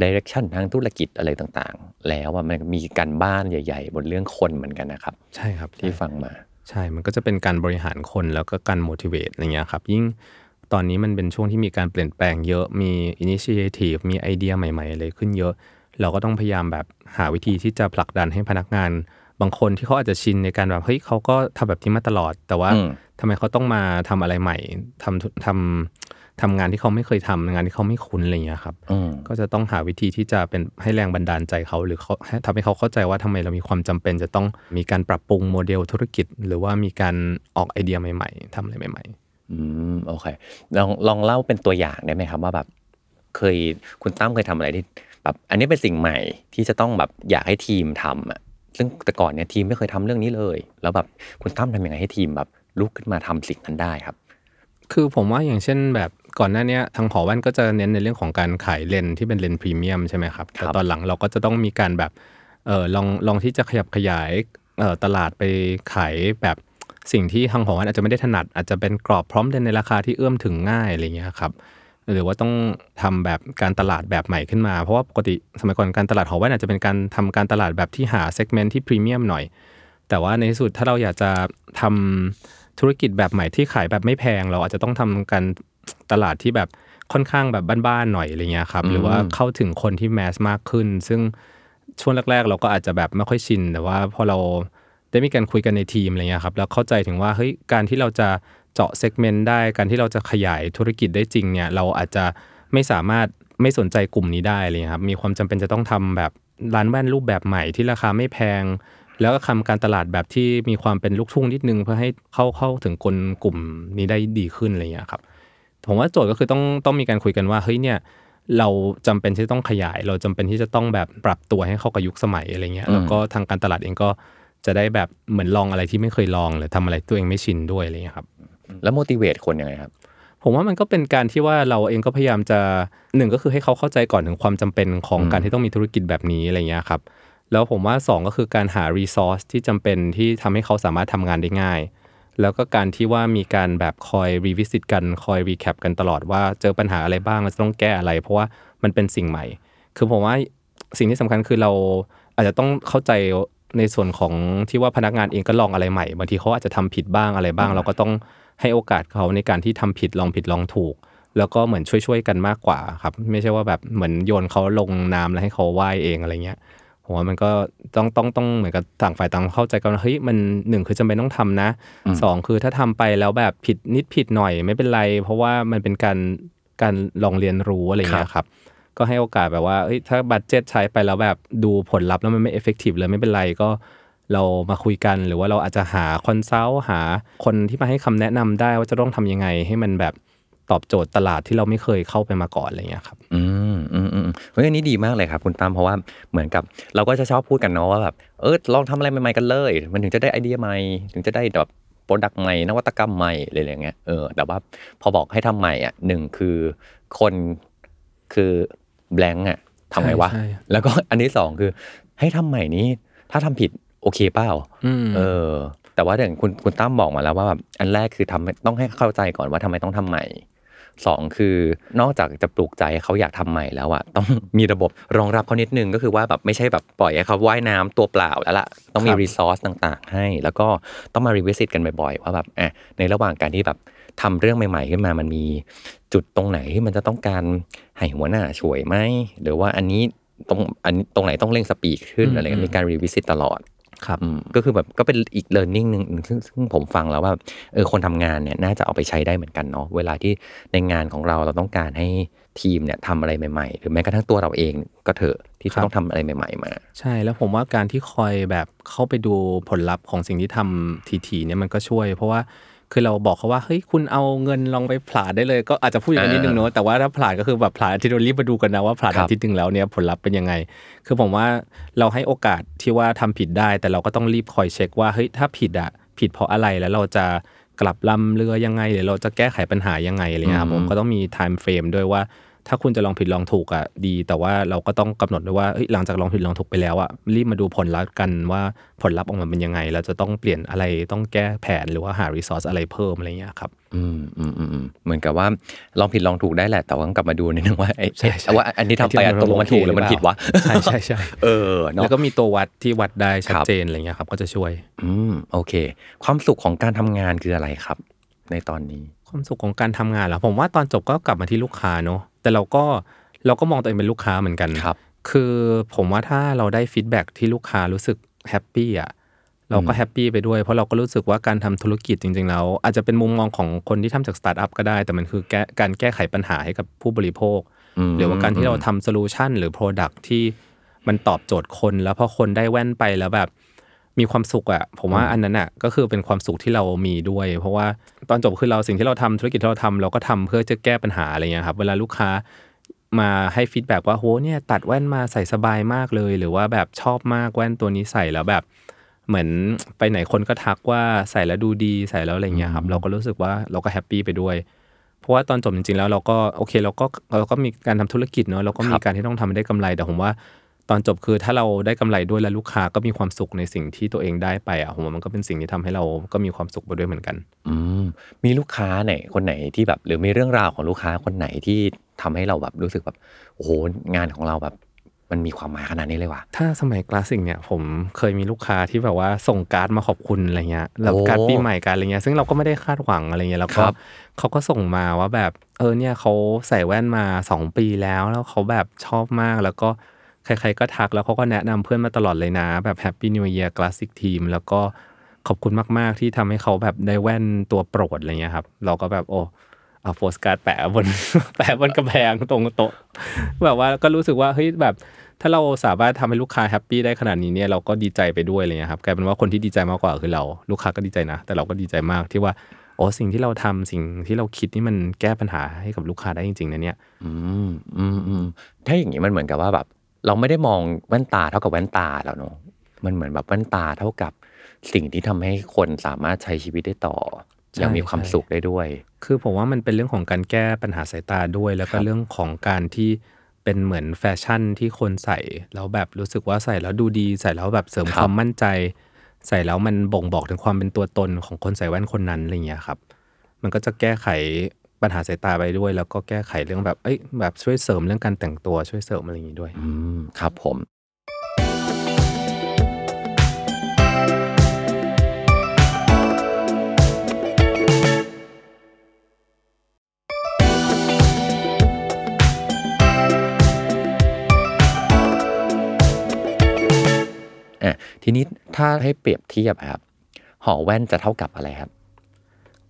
direction ทางธุรกิจอะไรต่างๆ แล้วอะมันมีการบ้านใหญ่ ๆ บนเรื่องคนเหมือนกันนะครับ ใช่ครับที่ฟังมา ใช่ มันก็จะเป็นการบริหารคนแล้วก็การ motivate อะไรเงี้ยครับ ยิ่งตอนนี้มันเป็นช่วงที่มีการเปลี่ยนแปลงเยอะมี initiative มีไอเดียใหม่ๆอะไรขึ้นเยอะ เราก็ต้องพยายามแบบหาวิธีที่จะผลักดันให้พนักงาน บางคนที่เขาอาจจะชินในการแบบเฮ้ยเขาก็ทำแบบนี้มาตลอด แต่ว่าอืมทำไมเขาต้องมาทำอะไรใหม่ทำทำทำงานที่เขาไม่เคยทำงานที่เขาไม่คุ้นอะไรเงี้ยครับอืมก็จะต้องหาวิธีที่จะเป็นให้แรงบันดาลใจเขาหรือเขาให้ทำให้เขาเข้าใจว่าทำไมเรามีความจำเป็น จะต้องมีการปรับปรุงโมเดลธุรกิจ หรือว่ามีการออกไอเดียใหม่ๆทำอะไรใหม่อืมโอเคลองลองเล่าเป็นตัวอย่างได้ไหมครับว่าแบบเคยคุณตั้มเคยทำอะไรที่แบบอันนี้เป็นสิ่งใหม่ที่จะต้องแบบอยากให้ทีมทำอะ ซึ่งแต่ก่อนเนี่ยทีมไม่เคยทำเรื่องนี้เลย แล้วแบบคุณตั้มทำยังไงให้ทีมแบบลุกขึ้นมาทำสิ่งนั้นได้ครับๆคือผมว่าอย่างเช่นแบบก่อนหน้าเนี้ยทางหอแว่นก็จะเน้นในเรื่องของการขายเลนส์ที่เป็นเลนส์พรีเมียมใช่ไหมครับแต่ตอนหลังเราก็จะต้องมีการแบบเออลองลองที่จะขยับขยายเอ่อตลาดไปขายแบบสิ่งที่ทางหอแว่นอาจจะไม่ได้ถนัด อาจจะเป็นกรอบพร้อมเลนส์ในราคาที่เอื้อมถึงง่ายอะไรเงี้ยครับ หรือว่าต้องทำแบบการตลาดแบบใหม่ขึ้นมา เพราะว่าปกติสมัยก่อนการตลาดหอแว่นอาจจะเป็นการทำการตลาดแบบที่หาเซกเมนต์ที่พรีเมียมหน่อย แต่ว่าในที่สุดถ้าเราอยากจะทำธุรกิจแบบใหม่ที่ขายแบบไม่แพง เราอาจจะต้องทำการตลาดที่แบบค่อนข้างแบบบ้านๆหน่อยอะไรเงี้ยครับหรือว่าเข้าถึงคนที่แมสมากขึ้น ซึ่งช่วงแรก ๆ เราก็อาจจะแบบไม่ค่อยชิน แต่ว่าพอเราได้มีการคุยกันในทีมอะไรเงี้ยครับแล้วเข้าใจถึงว่าเฮ้ยการที่เราจะ เจาะเซกเมนต์ได้การที่เราจะขยายธุรกิจได้จริงเนี่ยเราอาจจะไม่สามารถไม่สนใจกลุ่มนี้ได้เลยครับมีความจำเป็นจะต้องทำแบบร้านแว่นรูปแบบใหม่ที่ราคาไม่แพง แล้วก็ทำการตลาดแบบที่มีความเป็นลูกทุ่งนิดนึง เพื่อให้เข้าเข้าถึงคนกลุ่มนี้ได้ดีขึ้นอะไรเงี้ยครับผมว่าโจทย์ก็คือต้องต้องมีการคุยกันว่าเฮ้ยเนี่ยเราจำเป็นที่จะต้องขยาย เราจำเป็นที่จะต้องแบบปรับตัวให้เข้ากับยุคสมัยอะไรเงี้ยอืมแล้วก็ทางการตลาดเองก็จะได้แบบเหมือนลองอะไรที่ไม่เคยลองหรือทำอะไรตัวเองไม่ชินด้วยอะไรเงี้ยครับ แล้ว motivate คนยังไงครับ ผมว่ามันก็เป็นการที่ว่าเราเองก็พยายามจะหนึ่งก็คือให้เขาเข้าใจก่อนถึงความจำเป็นของอืมการที่ต้องมีธุรกิจแบบนี้อะไรเงี้ยครับแล้วผมว่าสองก็คือการหา resource ที่จำเป็นที่ทำให้เขาสามารถทำงานได้ง่าย แล้วก็การที่ว่ามีการแบบคอย revisit กันคอย recap กันตลอดว่าเจอปัญหาอะไรบ้างเราจะต้องแก้อะไร เพราะว่ามันเป็นสิ่งใหม่ คือผมว่าสิ่งที่สำคัญคือเราอาจจะต้องเข้าใจในส่วนของที่ว่าพนักงานเองก็ลองอะไรใหม่บางทีเขาอาจจะทำผิดบ้างอะไรบ้าง เราก็ต้อง ให้โอกาสเขาในการที่ทำผิดลองผิดลองถูก แล้วก็เหมือนช่วยๆกันมากกว่าครับ ไม่ใช่ว่าแบบเหมือนโยนเขาลงน้ำแล้วให้เขาว่ายเองอะไรเงี้ยผมว่ามันก็ต้องต้องต้องเหมือนกับต่างฝ่ายต่างเข้าใจกันว่าเฮ้ยมันหนึ่งคือจำเป็นต้องทำนะสองคือถ้าทำไปแล้วแบบผิดนิดผิดหน่อยไม่เป็นไร เพราะว่ามันเป็นการการลองเรียนรู้อะไรเงี้ยครับ ก็ให้โอกาสแบบว่าเอ้ยถ้า budget ใช้ไปแล้วแบบดูผลลัพธ์แล้วมันไม่ effective เลยไม่เป็นไรก็ เรามาคุยกัน หรือว่าเราอาจจะหา consult หาคนที่มาให้คำแนะนำได้ว่าจะต้องทำยังไงให้มันแบบตอบโจทย์ตลาดที่เราไม่เคยเข้าไปมาก่อนอะไรเงี้ยครับอืมอืมอืมเฮ้ยอันนี้ดีมากเลยครับคุณตั้มเพราะว่าเหมือนกับเราก็จะชอบพูดกันเนาะว่าแบบเออลองทำอะไรใหม่ๆกันเลย มันถึงจะได้ไอเดียใหม่ถึงจะได้แบบโปรดักต์ใหม่นวัตกรรมใหม่อะไรอย่างเงี้ยเออแต่ว่าพอบอกให้ทำใหม่อะหนึ่งคือคนคือแบงก์อะทำไงวะใช่ใช่แล้วก็อันที่สองคือให้ทำใหม่นี้ถ้าทำผิด โอเคเปล่าอืมเออ แต่ว่าอย่างคุณคุณตั้มบอกมาแล้วว่าแบบอันแรกคือทำต้องให้เข้าใจก่อนว่าทำไมต้องทำใหม่สองคือนอกจากจะปลูกใจให้เขาอยากทำใหม่แล้วอะต้องมีระบบรองรับเขานิดนึงก็คือว่าแบบไม่ใช่แบบปล่อยให้เขาว่ายน้ำตัวเปล่าแล้วล่ะต้องมีครับ resource ต่างๆ ให้ แล้วก็ต้องมา revisit กันบ่อยๆว่าแบบอะในระหว่างการที่แบบทำเรื่องใหม่ ๆ ขึ้นมามันมีจุดตรงไหนที่มันจะต้องการให้หัวหน้าช่วยไหมหรือว่าอันนี้ตรงอันนี้ตรงไหนต้องเร่ง speed ขึ้นอะไรเงี้ยมีการ revisit ตลอด ครับอืมก็คือแบบก็เป็นอีก learning หนึ่งซึ่งซึ่งผมฟังแล้วว่าเออคนทำงานเนี่ยน่าจะเอาไปใช้ได้เหมือนกันเนาะเวลาที่ในงานของเราเราต้องการให้ทีมเนี่ยทำอะไรใหม่ๆ หรือแม้กระทั่งตัวเราเองก็เถอะที่ครัจะบต้องทำอะไรใหม่ ๆ มา ใช่แล้วผมว่าการที่คอยแบบเข้าไปดูผลลัพธ์ของสิ่งที่ทำทีๆเนี่ยมันก็ช่วย เพราะว่า คือเราบอกเขาว่าเฮ้ยคุณเอาเงินลองไปผลาดได้เลยก็อาจจะพูดอย่างนั้นนิดนึงเนอะแต่ว่าถ้าผลาดก็คือแบบผลาดอาที่เรารีบมาดูกันนะว่าผลาดครับอาทิตย์หนึ่งแล้วเนี่ยผลลัพธ์เป็นยังไง คือผมว่าเราให้โอกาสที่ว่าทำผิดได้ แต่เราก็ต้องรีบคอยเช็คว่าเฮ้ยถ้าผิดอะผิดเพราะอะไรแล้วเราจะกลับลำเรือยังไงหรือเราจะแก้ไขปัญหายังไงอะไรเงี้ยครับผมก็ต้องมี time frame ด้วยว่า ถ้าคุณจะลองผิดลองถูกอะดี แต่ว่าเราก็ต้องกำหนดด้วยว่าเอ้ยหลังจากลองผิดลองถูกไปแล้วอะรีบมาดูผลลัพธ์กันว่าผลลัพธ์ออกมาเป็นยังไง เราจะต้องเปลี่ยนอะไรต้องแก้แผนหรือว่าหารีซอสอะไรเพิ่มอะไรเงี้ยครับอืมอืมอืมอืมเหมือนกับว่าลองผิดลองถูกได้แหละ แต่ว่าต้องกลับมาดูนิดนึงว่าไอ้ใช่ใช่ว่าอันนี้ทำไปอะไอ้ที่มันตกลงมันถูกหรือมันผิดวะใช่ใช่ใช่เออเนาะแล้วก็มีตัววัดที่วัดได้ชัดครับเจนอะไรเงี้ยครับ ก็จะช่วย อืมโอเค ความสุขของการทำงานคืออะไรครับ ในตอนนี้ความสุขของการทำงานเหรอผมว่าตอนจบก็กลับมาที่ลูกค้าเนอะ แต่เราก็เราก็มองตัวเองเป็นลูกค้าเหมือนกันครับ คือผมว่าถ้าเราได้ feedback ที่ลูกค้ารู้สึก happy อะเราก็ happy ไปด้วย เพราะเราก็รู้สึกว่าการทำธุรกิจจริงๆแล้วอาจจะเป็นมุมมองของคนที่ทำจากสตาร์ทอัพก็ได้ แต่มันคือแก้การแก้ไขปัญหาให้กับผู้บริโภคอืมหรือว่าการที่เราทำ solution หรือ product ที่มันตอบโจทย์คน แล้วพอคนได้แว่นไปแล้วแบบ มีความสุขอะผมว่าอันนั้นอะก็คือเป็นความสุขที่เรามีด้วย เพราะว่าตอนจบคือเราสิ่งที่เราทำธุรกิจที่เราทำเราก็ทำเพื่อจะแก้ปัญหาอะไรเงี้ยครับเวลาลูกค้ามาให้ feedback ว่าโหเนี่ยตัดแว่นมาใส่สบายมากเลย หรือว่าแบบชอบมากแว่นตัวนี้ใส่แล้วแบบ เหมือนไปไหนคนก็ทักว่าใส่แล้วดูดีใส่แล้วอะไรเงี้ยครับเราก็รู้สึกว่าเราก็ happy ไปด้วยเพราะว่าตอนจบจริงๆแล้วเราก็โอเคเราก็เราก็มีการทำธุรกิจเนอะเราก็มีครับการที่ต้องทำให้ได้กำไรแต่ผมว่า ตอนจบคือถ้าเราได้กำไรด้วยและลูกค้าก็มีความสุขในสิ่งที่ตัวเองได้ไปอะผมว่ามันก็เป็นสิ่งที่ทำให้เราก็มีความสุขไปด้วยเหมือนกัน อืมมีลูกค้าไหนคนไหนที่แบบ หรือมีเรื่องราวของลูกค้าคนไหนที่ทำให้เราแบบรู้สึกแบบโอ้โหงานของเราแบบ มันมีความหมายขนาดนี้เลยว่ะถ้าสมัย Glassic เนี่ยผมเคยมีลูกค้าที่แบบว่าส่งการ์ดมาขอบคุณอะไรเงี้ยแล้วโอ้การ์ดปีใหม่การ์ดอะไรเงี้ยซึ่งเราก็ไม่ได้คาดหวังอะไรเงี้ยแล้วก็ครับเขาก็ส่งมาว่าแบบเออเนี่ยเขาใส่แว่นมาสองปีแล้วแล้วเขาแบบชอบมากแล้วก็ ใครๆก็ทักแล้วเขาก็แนะนำเพื่อนมาตลอดเลยนะ แบบแฮปปี้นิว e ย r คลาสสิกทีมแล้วก็ขอบคุณมาก ๆ ที่ทำให้เขาแบบได้แว่นตัวโปรดอะไรเงี้ยครับ เราก็แบบโอ้เอา postcard แปะบนแปะบนกำแพงตรงโต๊ะแบบว่าก็รู้สึกว่าเฮ้ยแบบ ถ้าเราสามารถทำให้ลูกค้า happy ได้ขนาดนี้เนี่ยเราก็ดีใจไปด้วยอะไรเงี้ยครับกลายเป็นว่าคนที่ดีใจมากกว่าคือเราลูกค้าก็ดีใจนะ แต่เราก็ดีใจมากที่ว่าโอ้สิ่งที่เราทำสิ่งที่เราคิดนี่มันแก้ปัญหาให้กับลูกค้าได้จริงๆนะเนี่ย อืมอืมอืมถ้าอย่างนี้มันเหมือนกับว่าแบบ เราไม่ได้มองแว่นตาเท่ากับแว่นตาแล้วเนาะมันเหมือนแบบแว่นตาเท่ากับสิ่งที่ทำให้คนสามารถใช้ชีวิตได้ต่อย่างมีความสุขได้ด้วย คือผมว่ามันเป็นเรื่องของการแก้ปัญหาสายตาด้วย แล้วก็เรื่องของการที่เป็นเหมือนแฟชั่นที่คนใส่แล้วแบบรู้สึกว่าใส่แล้วดูดีใส่แล้วแบบเสริมครความมั่นใจ ใส่แล้วมันบ่งบอกถึงความเป็นตัวตนของคนใส่แว่นคนนั้นอะไรเงี้ยครับ มันก็จะแก้ไข ปัญหาสายตาไปด้วย แล้วก็แก้ไขเรื่องแบบเอ้ยแบบช่วยเสริมเรื่องการแต่งตัวช่วยเสริมอะไรอย่างงี้ด้วยอืมครับผมอะทีนี้ถ้าให้เปรียบเทียบครับหอแว่นจะเท่ากับอะไรครับ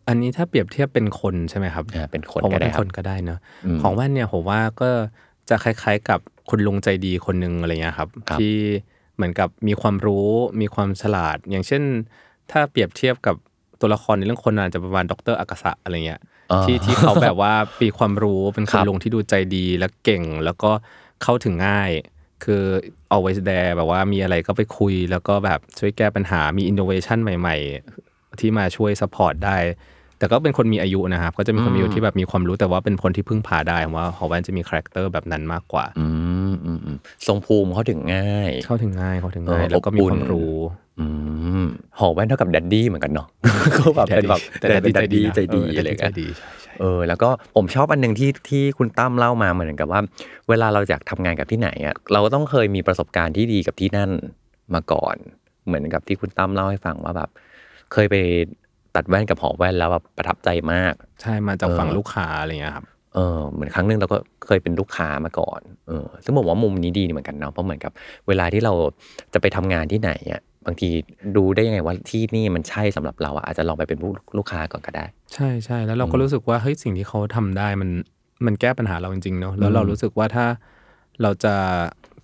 อันนี้ถ้าเปรียบเทียบเป็นคนใช่ไหมครับอ่าเป็นคนผมก็ว่าได้เป็นคครับนก็ได้เนอะอืมของแว่นเนี่ยผมว่าก็จะคล้าย ๆ กับคุณลุงใจดีคนหนึ่งอะไรเงี้ยครับครับ ที่เหมือนกับมีความรู้มีความฉลาด อย่างเช่น ถ้าเปรียบเทียบกับตัวละครในเรื่องคนนั้นจะประมาณดรอากาศะอะไรเงี้ยอ่าที่ที่เขาแบบว่าปีความรู้เป็นคคุรัณบลุงที่ดูใจดีและเก่ง แล้วก็เข้าถึงง่าย คือ always there แบบว่ามีอะไรก็ไปคุย แล้วก็แบบช่วยแก้ปัญหามี innovation ใหม่ ๆ ที่มาช่วย support ได้ แต่ก็เป็นคนมีอายุนะครับ ก็จะมีคนมีอายุที่แบบมีความรู้แต่ว่าเป็นคนที่พึ่งพาได้ผมว่าหอแว่นจะมี character แบบนั้นมากกว่าอืมอืมอืมทรงภูมิเข้าถึงง่าย เข้าถึงง่ายเข้าถึงง่ายเออแล้วก็มีอบอุ่นความรู้อืมหอแว่นเท่ากับ daddy เหมือนกันเนาะก็แบบเป็นแบบแต่เป็น daddy ใจดีอะไรกันใจดีใช่ใช่เออแล้วก็ผมชอบอันหนึ่งที่ที่คุณตั้มเล่ามาเหมือนกับว่า เวลาเราอยากทำงานกับที่ไหนอะเราก็ต้องเคยมีประสบการณ์ที่ดีกับที่นั่นมาก่อน เหมือนกับที่คุณตั้มเล่าให้ฟังว่าแบบ เคยไป ตัดแว่นกับหอแว่นแล้วแบบประทับใจมาก ใช่มาจากเออฝั่งลูกค้าอะไรเงี้ยครับเออเหมือนครั้งหนึ่งเราก็เคยเป็นลูกค้ามาก่อนเออซึ่งผมว่ามุมนี้ดีเหมือนกันเนาะเพราะเหมือนกับ เวลาที่เราจะไปทำงานที่ไหนอะบางทีดูได้ยังไงว่าที่นี่มันใช่สำหรับเราอะอาจจะลองไปเป็นผู้ลูกค้าก่อนก็ได้ ใช่ใช่แล้วเราก็รู้สึกว่าเฮ้ยสิ่งที่เขาทำได้มันมันแก้ปัญหาเราจริงๆเนาะแล้วเรารู้สึกว่าถ้าเราจะ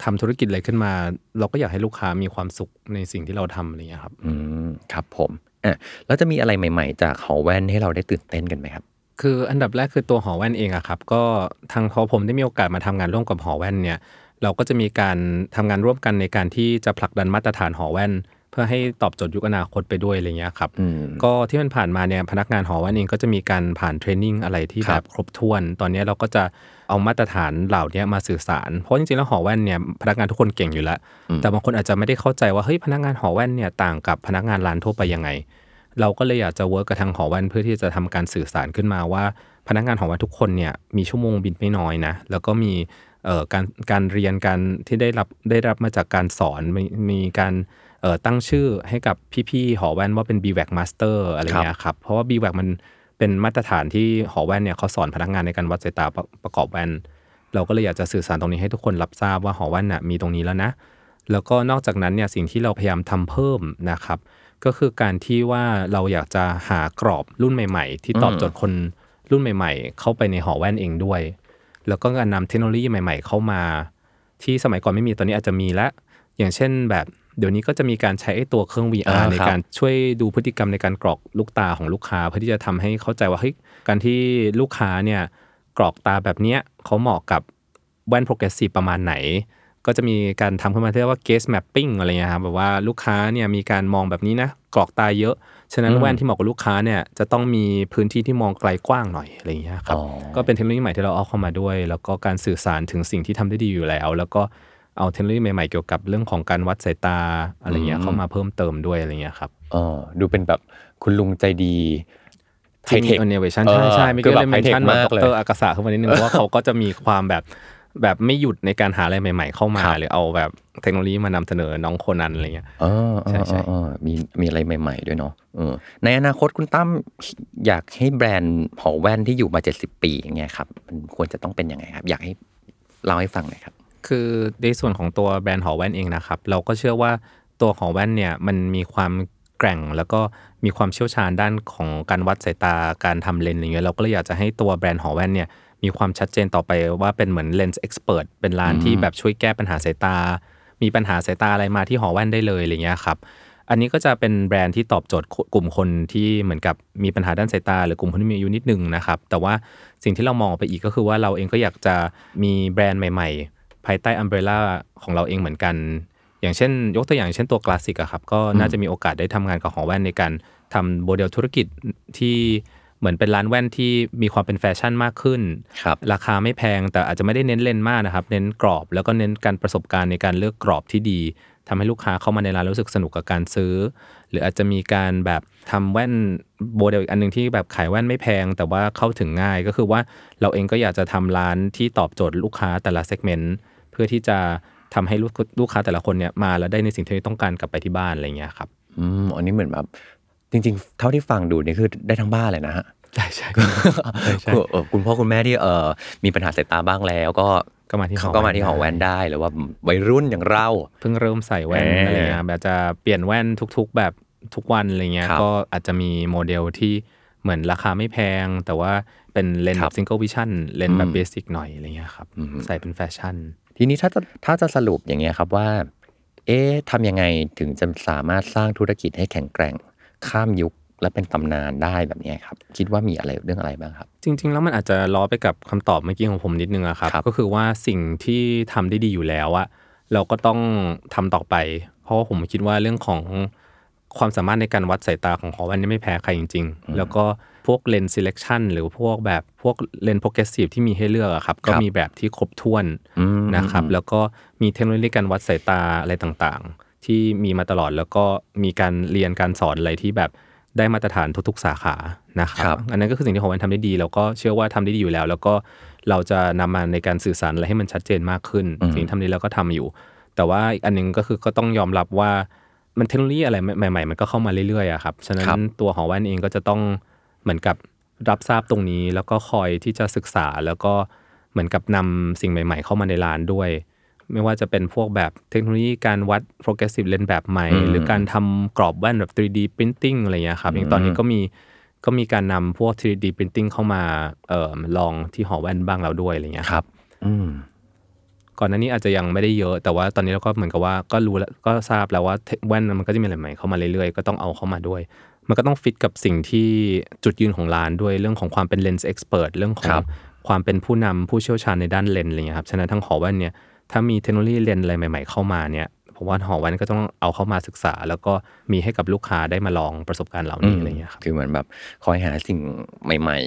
ทำธุรกิจอะไรขึ้นมา เราก็อยากให้ลูกค้ามีความสุขในสิ่งที่เราทำอะไรเงี้ยครับ อืมครับผม อะแล้วจะมีอะไรใหม่ ๆ จากหอแว่นให้เราได้ตื่นเต้นกันไหมครับ คืออันดับแรกคือตัวหอแว่นเองอะครับ ก็ทางพอผมได้มีโอกาสมาทำงานร่วมกับหอแว่นเนี่ย เราก็จะมีการทำงานร่วมกันในการที่จะผลักดันมาตรฐานหอแว่น เพื่อให้ตอบโจทย์ยุคอนาคตไปด้วยอะไรเงี้ยครับอืมก็ที่มันผ่านมาเนี่ยพนักงานหอแว่นเองก็จะมีการผ่าน training อะไรที่แบบครับครบถ้วน ตอนนี้เราก็จะ เอามาตรฐานเหล่านี้มาสื่อสาร เพราะจริงๆแล้วหอแว่นเนี่ยพนักงานทุกคนเก่งอยู่แล้ว แต่บางคนอาจจะไม่ได้เข้าใจว่าเฮ้ยพนักงานหอแว่นเนี่ยต่างกับพนักงานร้านทั่วไปยังไง เราก็เลยอยากจะ work กับทางหอแว่นเพื่อที่จะทำการสื่อสารขึ้นมาว่า พนักงานหอแว่นทุกคนเนี่ยมีชั่วโมงบินไม่น้อยนะแล้วก็มีเอ่อการการเรียนการที่ได้รับได้รับมาจากการสอนมีมีการเอ่อตั้งชื่อให้กับพี่ๆหอแว่นว่าเป็น b w a c Master อะไรเงี้ยครับเพราะว่า b w a c มัน เป็นมาตรฐานที่หอแว่นเนี่ยเขาสอนพนักงานในการวัดสายตาประกอบแว่น เราก็เลยอยากจะสื่อสารตรงนี้ให้ทุกคนรับทราบว่าหอแว่นน่ะมีตรงนี้แล้วนะ แล้วก็นอกจากนั้นเนี่ยสิ่งที่เราพยายามทำเพิ่มนะครับ ก็คือการที่ว่าเราอยากจะหากรอบรุ่นใหม่ ๆ ที่ตอบโจทย์คนรุ่นใหม่ ๆ เข้าไปในหอแว่นเองด้วย แล้วก็การนำเทคโนโลยีใหม่ ๆ เข้ามา ที่สมัยก่อนไม่มีตอนนี้อาจจะมีแล้วอย่างเช่นแบบ เดี๋ยวนี้ก็จะมีการใช้ไอ้ตัวเครื่อง VR อ่าในครับการช่วยดูพฤติกรรมในการกรอกลูกตาของลูกค้า เพื่อที่จะทำให้เข้าใจว่าเฮ้ยการที่ลูกค้าเนี่ยกรอกตาแบบเนี้ยเขาเหมาะกับแว่น progressive ประมาณไหน ก็จะมีการทำขึ้นมาที่เรียกว่า gaze mapping อะไรเงี้ยครับแบบว่าลูกค้าเนี่ยมีการมองแบบนี้นะกรอกตาเยอะ ฉะนั้นแว่นที่เหมาะกับลูกค้าเนี่ยจะต้องมีพื้นที่ที่มองไกลกว้างหน่อยอะไรอย่างเงี้ยครับอ๋อก็เป็นเทคโนโลยีใหม่ที่เราเอาเข้ามาด้วย แล้วก็การสื่อสารถึงสิ่งที่ทำได้ดีอยู่แล้ว แล้วก็ เอาเทคโนโลยีใหม่ๆเกี่ยวกับเรื่องของการวัดสายตาอะไรเงี้ยเข้ามาเพิ่มเติมด้วยอะไรเงี้ยครับอ๋อดูเป็นแบบคุณลุงใจดีไฮที่เทมีค innovation เออใช่ใช่ไม่คืก็อแบบเลยเมนชั่น high-tech แบบมากดเลยรอากาศะขึ้นมานิดนึงเพราะว่าเขาก็จะมีความแบบแบบไม่หยุดในการหาอะไรใหม่ ๆ เข้ามาครับหรือเอาแบบเทคโนโลยีมานำเสนอน้องโคนันอะไรเงี้ยอ๋อใช่ใช่อ๋ออ๋อมีมีอะไรใหม่ ๆ ด้วยเนาะเออในอนาคตคุณตั้มอยากให้แบรนด์หอแว่นที่อยู่มา 70 ปีอย่างเงี้ยครับมันควรจะต้องเป็นยังไงครับ อยากให้เล่าให้ฟังหน่อยครับ คือในส่วนของตัวแบรนด์หอแว่นเองนะครับ เราก็เชื่อว่าตัวหอแว่นเนี่ยมันมีความแกร่งแล้วก็มีความเชี่ยวชาญด้านของการวัดสายตาการทำเลนส์อะไรเงี้ยเราก็เลยอยากจะให้ตัวแบรนด์หอแว่นเนี่ยมีความชัดเจนต่อไปว่าเป็นเหมือน lens expert เป็นร้านที่แบบช่วยแก้ปัญหาสายตา มีปัญหาสายตาอะไรมาที่หอแว่นได้เลยอะไรเงี้ยครับอันนี้ก็จะเป็นแบรนด์ที่ตอบโจทย์กลุ่มคนที่เหมือนกับมีปัญหาด้านสายตา หรือกลุ่มคนที่มีอายุนิดนึงนะครับแต่ว่าสิ่งที่เรามองออกไปอีกก็คือว่าเราเองก็อยากจะมีแบรนด์ใหม่ ๆ ภายใต้ umbrella ของเราเองเหมือนกัน อย่างเช่น ยกตัวอย่างเช่นตัว Glassic อะครับก็น่าจะมีโอกาสได้ทำงานกับหอแว่นในการทำโมเดลธุรกิจที่เหมือนเป็นร้านแว่นที่มีความเป็นแฟชั่นมากขึ้นครับราคาไม่แพงแต่อาจจะไม่ได้เน้นเลนส์มากนะครับ เน้นกรอบ แล้วก็เน้นการประสบการณ์ในการเลือกกรอบที่ดีทำให้ลูกค้าเข้ามาในร้านรู้สึกสนุกกับการซื้อ หรืออาจจะมีการแบบทำแว่นโมเดลอีกอันหนึ่งที่แบบขายแว่นไม่แพง แต่ว่าเข้าถึงง่ายก็คือว่าเราเองก็อยากจะทำร้านที่ตอบโจทย์ลูกค้าแต่ละ segment เพื่อที่จะทำให้ลูกลูกค้าแต่ละคนเนี่ยมาแล้วได้ในสิ่งที่ต้องการกลับไปที่บ้านอะไรเงี้ยครับอืมอันนี้เหมือนแบบจริง ๆ เท่าที่ฟังดูนี่คือได้ทั้งบ้านเลยนะฮะใช่ใช่ใช่คือเอ่อคุณพ่อคุณแม่ที่เออมีปัญหาสายตาบ้างแล้ว ก็ก็มาที่หอเขาก็มาที่หอแว่นได้หรือว่าวัยรุ่นอย่างเรา เพิ่งเริ่มใส่แว่นเอ่อออะไรเงี้ยแบบจะเปลี่ยนแว่นทุก ๆ แบบทุกวันอะไรเงี้ยครับก็อาจจะมีโมเดลที่เหมือนราคาไม่แพง แต่ว่าเป็นเลนส์ครับ single vision lens แบบอืม basic หน่อยอะไรเงี้ยครับอืมใส่เป็นแฟชั่น ทีนี้ถ้าจะถ้าจะสรุปอย่างเงี้ยครับว่า เอ๊ะทำยังไงถึงจะสามารถสร้างธุรกิจให้แข็งแกร่งข้ามยุคและเป็นตำนานได้แบบเนี้ยครับ คิดว่ามีอะไรเรื่องอะไรบ้างครับ จริง ๆ แล้วมันอาจจะล้อไปกับคำตอบเมื่อกี้ของผมนิดนึงอะครับครับก็คือว่าสิ่งที่ทำได้ดีอยู่แล้วอะเราก็ต้องทำต่อไป เพราะว่าผมคิดว่าเรื่องของความสามารถในการวัดสายตาของหอแว่นนี่ไม่แพ้ใครจริง ๆ แล้วก็ พวกเลนส์ selection หรือพวกแบบพวกเลนส์ progressive ที่มีให้เลือกอะครับ ก็ครับมีแบบที่ครบถ้วนอืมนะครับ แล้วก็มีเทคโนโลยีการวัดสายตาอะไรต่างๆ ที่มีมาตลอดแล้วก็มีการเรียนการสอนอะไรที่แบบได้มาตรฐานทุกๆสาขานะครับครับอันนั้นก็คือสิ่งที่หอแว่นทำได้ดีแล้วก็เชื่อว่าทำได้ดีอยู่แล้ว แล้วก็เราจะนำมาในการสื่อสารอะไรให้มันชัดเจนมากขึ้นอืมสิ่งที่ทำดีแล้วก็ทำอยู่ แต่ว่าอีกอันหนึงก็คือก็ต้องยอมรับว่ามันเทคโนโลยีอะไรใหม่ ๆ มันก็เข้ามาเรื่อยๆอะครับ ฉะนั้นครับตัวหอแว่นเองก็จะต้อง เหมือนกับรับทราบตรงนี้แล้วก็คอยที่จะศึกษาแล้วก็เหมือนกับนำสิ่งใหม่ ๆ เข้ามาในร้านด้วย ไม่ว่าจะเป็นพวกแบบเทคโนโลยีการวัด progressive lens แบบใหม่อืมหรือการทำกรอบแว่นแบบ 3D printing อะไรเงี้ยครับอย่างตอนนี้ก็มีก็มีการนำพวก 3D printing เข้ามาเอ่อลองที่หอแว่นบ้างแล้วด้วยอะไรเงี้ยครับ อืมก่อนหน้านี้อาจจะยังไม่ได้เยอะแต่ว่าตอนนี้เราก็เหมือนกับว่าก็รู้แล้วก็ทราบแล้วว่าเทแว่นมันก็จะมีอะไรใหม่เข้ามาเรื่อยๆ ก็ต้องเอาเข้ามาด้วย มันก็ต้องฟิตกับสิ่งที่จุดยืนของร้านด้วยเรื่องของความเป็น lens expert เรื่องของครับความเป็นผู้นำผู้เชี่ยวชาญในด้านเลนส์อะไรเงี้ยครับฉะนั้นทั้งหอแว่นเนี่ยถ้ามีเทคโนโลยีเลนส์อะไรใหม่ ๆเข้ามาเนี่ยผมว่าหอแว่นก็ต้องเอาเข้ามาศึกษา แล้วก็มีให้กับลูกค้าได้มาลองประสบการณ์เหล่านี้อะไรเงี้ยครับคือเหมือนแบบคอยหาสิ่งใหม่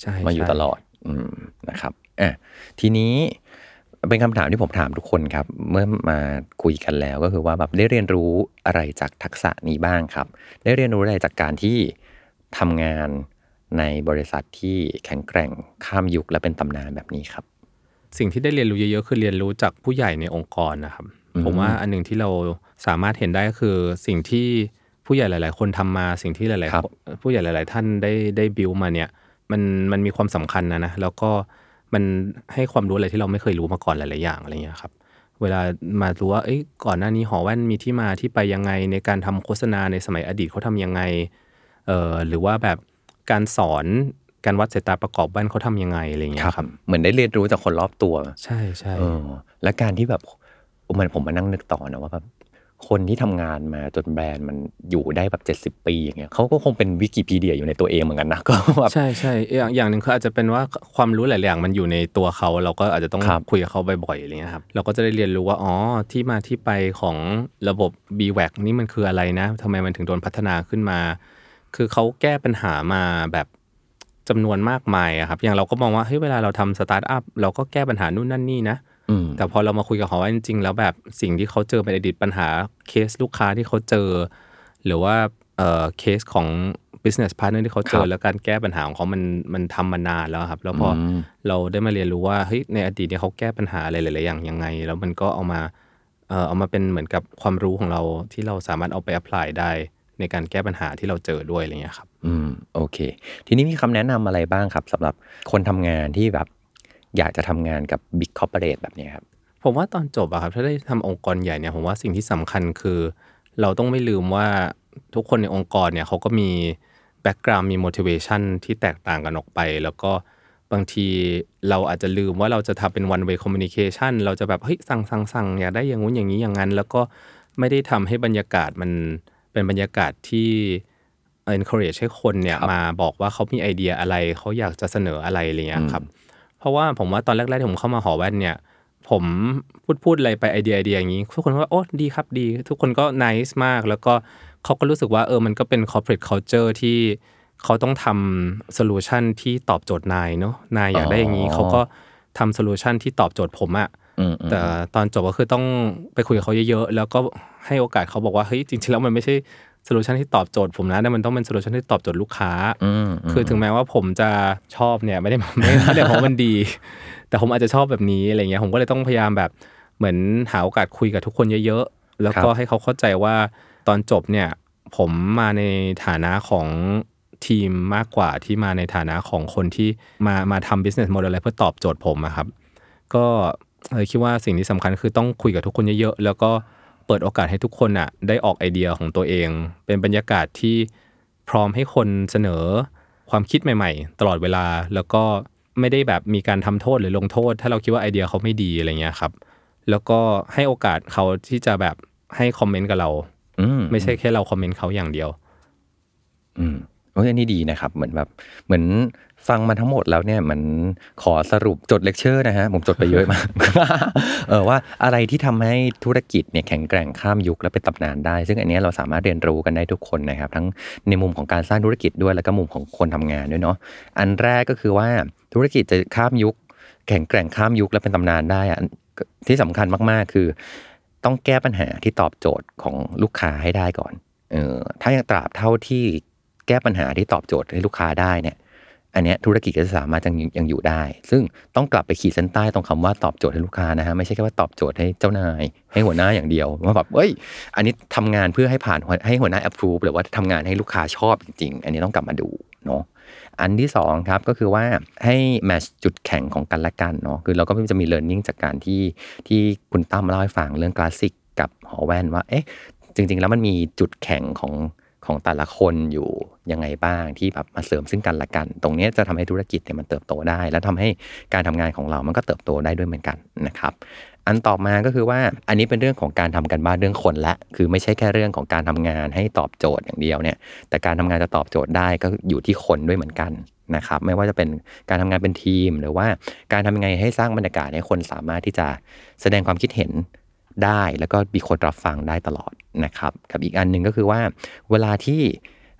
ใช่ๆมาอยู่ใช่ตลอดอืมนะครับอะทีนี้ เป็นคำถามที่ผมถามทุกคนครับ เมื่อมาคุยกันแล้วก็คือว่าแบบได้เรียนรู้อะไรจากทักษะนี้บ้างครับ ได้เรียนรู้อะไรจากการที่ทำงานในบริษัทที่แข็งแกร่งข้ามยุคและเป็นตำนานแบบนี้ครับ สิ่งที่ได้เรียนรู้เยอะๆคือเรียนรู้จากผู้ใหญ่ในองค์กรนะครับอืมผมว่าอันหนึ่งที่เราสามารถเห็นได้ก็คือสิ่งที่ผู้ใหญ่หลาย ๆ คนทำมาสิ่งที่หลายครับๆคนผู้ใหญ่หลาย ๆ ท่านได้ได้บิวมาเนี่ยมันมันมีความสำคัญนะนะแล้วก็ มันให้ความรู้อะไรที่เราไม่เคยรู้มาก่อนหลาย ๆ อย่างอะไรเงี้ยครับ เวลามารู้ว่าเอ้ยก่อนหน้านี้หอแว่นมีที่มาที่ไปยังไงในการทำโฆษณาในสมัยอดีตเขาทำยังไงเอ่อหรือว่าแบบการสอนการวัดสายตาประกอบแว่นเขาทำยังไงอะไรเงี้ยครับ เหมือนได้เรียนรู้จากคนรอบตัว ใช่ใช่เออและการที่แบบมันผมมานั่งนึกต่อนะว่าแบบ คนที่ทำงานมาจนแบรนด์มันอยู่ได้แบบเจ็ดสิบปีอย่างเงี้ยเขาก็คงเป็นวิกิพีเดียอยู่ในตัวเองเหมือนกันนะก็แบบใช่ใช่อย่างอย่างหนึ่งคืออาจจะเป็นว่าความรู้หลายๆอย่างมันอยู่ในตัวเขาเราก็อาจจะต้องครับคุยกับเขาบ่อยๆอะไรเงี้ยครับเราก็จะได้เรียนรู้ว่าอ๋อที่มาที่ไปของระบบ b w a c นี่มันคืออะไรนะทำไมมันถึงโดนพัฒนาขึ้นมา คือเขาแก้ปัญหามาแบบจำนวนมากมายอะครับอย่างเราก็มองว่าเฮ้ยเวลาเราทำสตาร์ทอัพเราก็แก้ปัญหานู่นนั่นนี่นะอืม แต่พอเรามาคุยกับเขาว่าจริงๆแล้วแบบสิ่งที่เขาเจอเป็นอดีตปัญหาเคสลูกค้าที่เขาเจอ หรือว่าเอ่อเคสของ business partner ที่เขาเจครัอบแล้วการแก้ปัญหาของเขามันมันทำมานานแล้วครับ แล้วพออมเราได้มาเรียนรู้ว่าเฮ้ยในอดีตเนี่ยเขาแก้ปัญหาอะไรหลายๆอย่างยังไง แล้วมันก็เอามาเอ่อเอามาเป็นเหมือนกับความรู้ของเราที่เราสามารถเอาไป apply ได้ในการแก้ปัญหาที่เราเจอด้วยอะไรเงี้ยครับ อืมโอเค ทีนี้มีคำแนะนำอะไรบ้างครับสำหรับคนทำงานที่แบบ อยากจะทำงานกับบิ๊กคอร์ปอเรทแบบเนี้ยครับ ผมว่าตอนจบอะครับ ถ้าได้ทำองค์กรใหญ่เนี่ยผมว่าสิ่งที่สำคัญคือ เราต้องไม่ลืมว่าทุกคนในองค์กรเนี่ยเขาก็มีแบ็กกราว n ์มี motivation ที่แตกต่างกันออกไป แล้วก็บางทีเราอาจจะลืมว่าเราจะทำเป็น one way communication เราจะแบบเฮ้ยสั่งสั่งสั่งอยากได้อย่างงู้นอย่างนี้อย่างนั้น แล้วก็ไม่ได้ทำให้บรรยากาศมันเป็นบรรยากาศที่ encourage ให้คนเนี่ยครับมาบอกว่าเขามีไอเดียอะไร เขาอยากจะเสนออะไรอะไรเงี้ยครับ เพราะว่าผมว่าตอนแรกๆที่ผมเข้ามาหอแว่นเนี่ย ผมพูดพูดอะไรไปไอเดียไอเดียอย่างนี้ทุกคนก็โอ้ดีครับดี ทุกคนก็ nice มาก แล้วก็เขาก็รู้สึกว่าเออมันก็เป็น corporate culture ที่เขาต้องทำ solution ที่ตอบโจทย์นายเนาะนายอยากได้อย่างนี้อ๋อเขาก็ทำ solution ที่ตอบโจทย์ผมอะอืมอืมแต่ตอนจบก็คือต้องไปคุยกับเขาเยอะๆ แล้วก็ให้โอกาสเขาบอกว่าเฮ้ยจริงๆแล้วมันไม่ใช่ solution ที่ตอบโจทย์ผมนะแต่มันต้องเป็น solution ที่ตอบโจทย์ลูกค้าอืมมคือถึงแม้ว่าผมจะชอบเนี่ยไม่ได้ไม่ไม่ได้เพราะมันดี แต่ผมอาจจะชอบแบบนี้อะไรเงี้ยผมก็เลยต้องพยายามแบบเหมือนหาโอกาสคุยกับทุกคนเยอะๆ แล้วก็ให้เขาเข้าใจว่าตอนจบเนี่ย ผมมาในฐานะของทีมมากกว่าที่มาในฐานะของคนที่มามาทำ business model อะไรเพื่อตอบโจทย์ผมอะครับ ก็เลยคิดว่าสิ่งที่สำคัญคือต้องคุยกับทุกคนเยอะๆ แล้วก็ เปิดโอกาสให้ทุกคนอะได้ออกไอเดียของตัวเอง เป็นบรรยากาศที่พร้อมให้คนเสนอความคิดใหม่ ๆ ตลอดเวลาแล้วก็ไม่ได้แบบมีการทำโทษหรือลงโทษ ถ้าเราคิดว่าไอเดียเขาไม่ดีอะไรเงี้ยครับ แล้วก็ให้โอกาสเขาที่จะแบบให้ comment กับเราอืมไม่ใช่แค่เรา commentเขาอย่างเดียว อืมโอ้ยอันนี้ดีนะครับ เหมือนแบบ เหมือน ฟังมาทั้งหมดแล้วเนี่ยเหมือนขอสรุปจดเลคเชอร์นะฮะผมจดไปเยอะมากเออว่าอะไรที่ทำให้ธุรกิจเนี่ยแข็งแกร่งข้ามยุคและเป็นตำนานได้ ซึ่งอันนี้เราสามารถเรียนรู้กันได้ทุกคนนะครับ ทั้งในมุมของการสร้างธุรกิจด้วยแล้วก็มุมของคนทำงานด้วยเนาะอันแรกก็คือว่าธุรกิจจะข้ามยุค แข็งแกร่งข้ามยุคและเป็นตำนานได้อะที่สำคัญมากๆคือ ต้องแก้ปัญหาที่ตอบโจทย์ของลูกค้าให้ได้ก่อนเออถ้ายังตราบเท่าที่แก้ปัญหาที่ตอบโจทย์ให้ลูกค้าได้เนี่ย อันเนี้ยธุรกิจก็จะสามารถยังยังอยู่ได้ ซึ่งต้องกลับไปขีดเส้นใต้ตรงคำว่าตอบโจทย์ให้ลูกค้านะฮะไม่ใช่แค่ว่าตอบโจทย์ให้เจ้านายให้หัวหน้าอย่างเดียวว่าแบบเอ้ย อันนี้ทำงานเพื่อให้ผ่านให้หัวหน้า approve หรือว่าทำงานให้ลูกค้าชอบจริง ๆ อันนี้ต้องกลับมาดูเนาะอันที่สองครับก็คือว่าให้แมชจุดแข็งของกันและกันเนาะคือเราก็จะมี learning จากการที่ที่คุณตั้มเล่าให้ฟังเรื่องคลาสสิกกับหอแว่นว่าเอ๊ะจริง ๆ แล้วมันมีจุดแข็งของ ของแต่ละคนอยู่ยังไงบ้างที่แบบมาเสริมซึ่งกันและกัน ตรงนี้จะทำให้ธุรกิจเนี่ยมันเติบโตได้ แล้วทำให้การทำงานของเรามันก็เติบโตได้ด้วยเหมือนกันนะครับอันต่อมาก็คือว่าอันนี้เป็นเรื่องของการทำกันบ้านเรื่องคนละ คือไม่ใช่แค่เรื่องของการทำงานให้ตอบโจทย์อย่างเดียวเนี่ย แต่การทำงานจะตอบโจทย์ได้ก็อยู่ที่คนด้วยเหมือนกันนะครับ ไม่ว่าจะเป็นการทำงานเป็นทีม หรือว่าการทำยังไงให้สร้างบรรยากาศให้คนสามารถที่จะแสดงความคิดเห็น ได้ แล้วก็มีคนรับฟังได้ตลอดนะครับ กับอีกอันหนึ่งก็คือว่า เวลาที่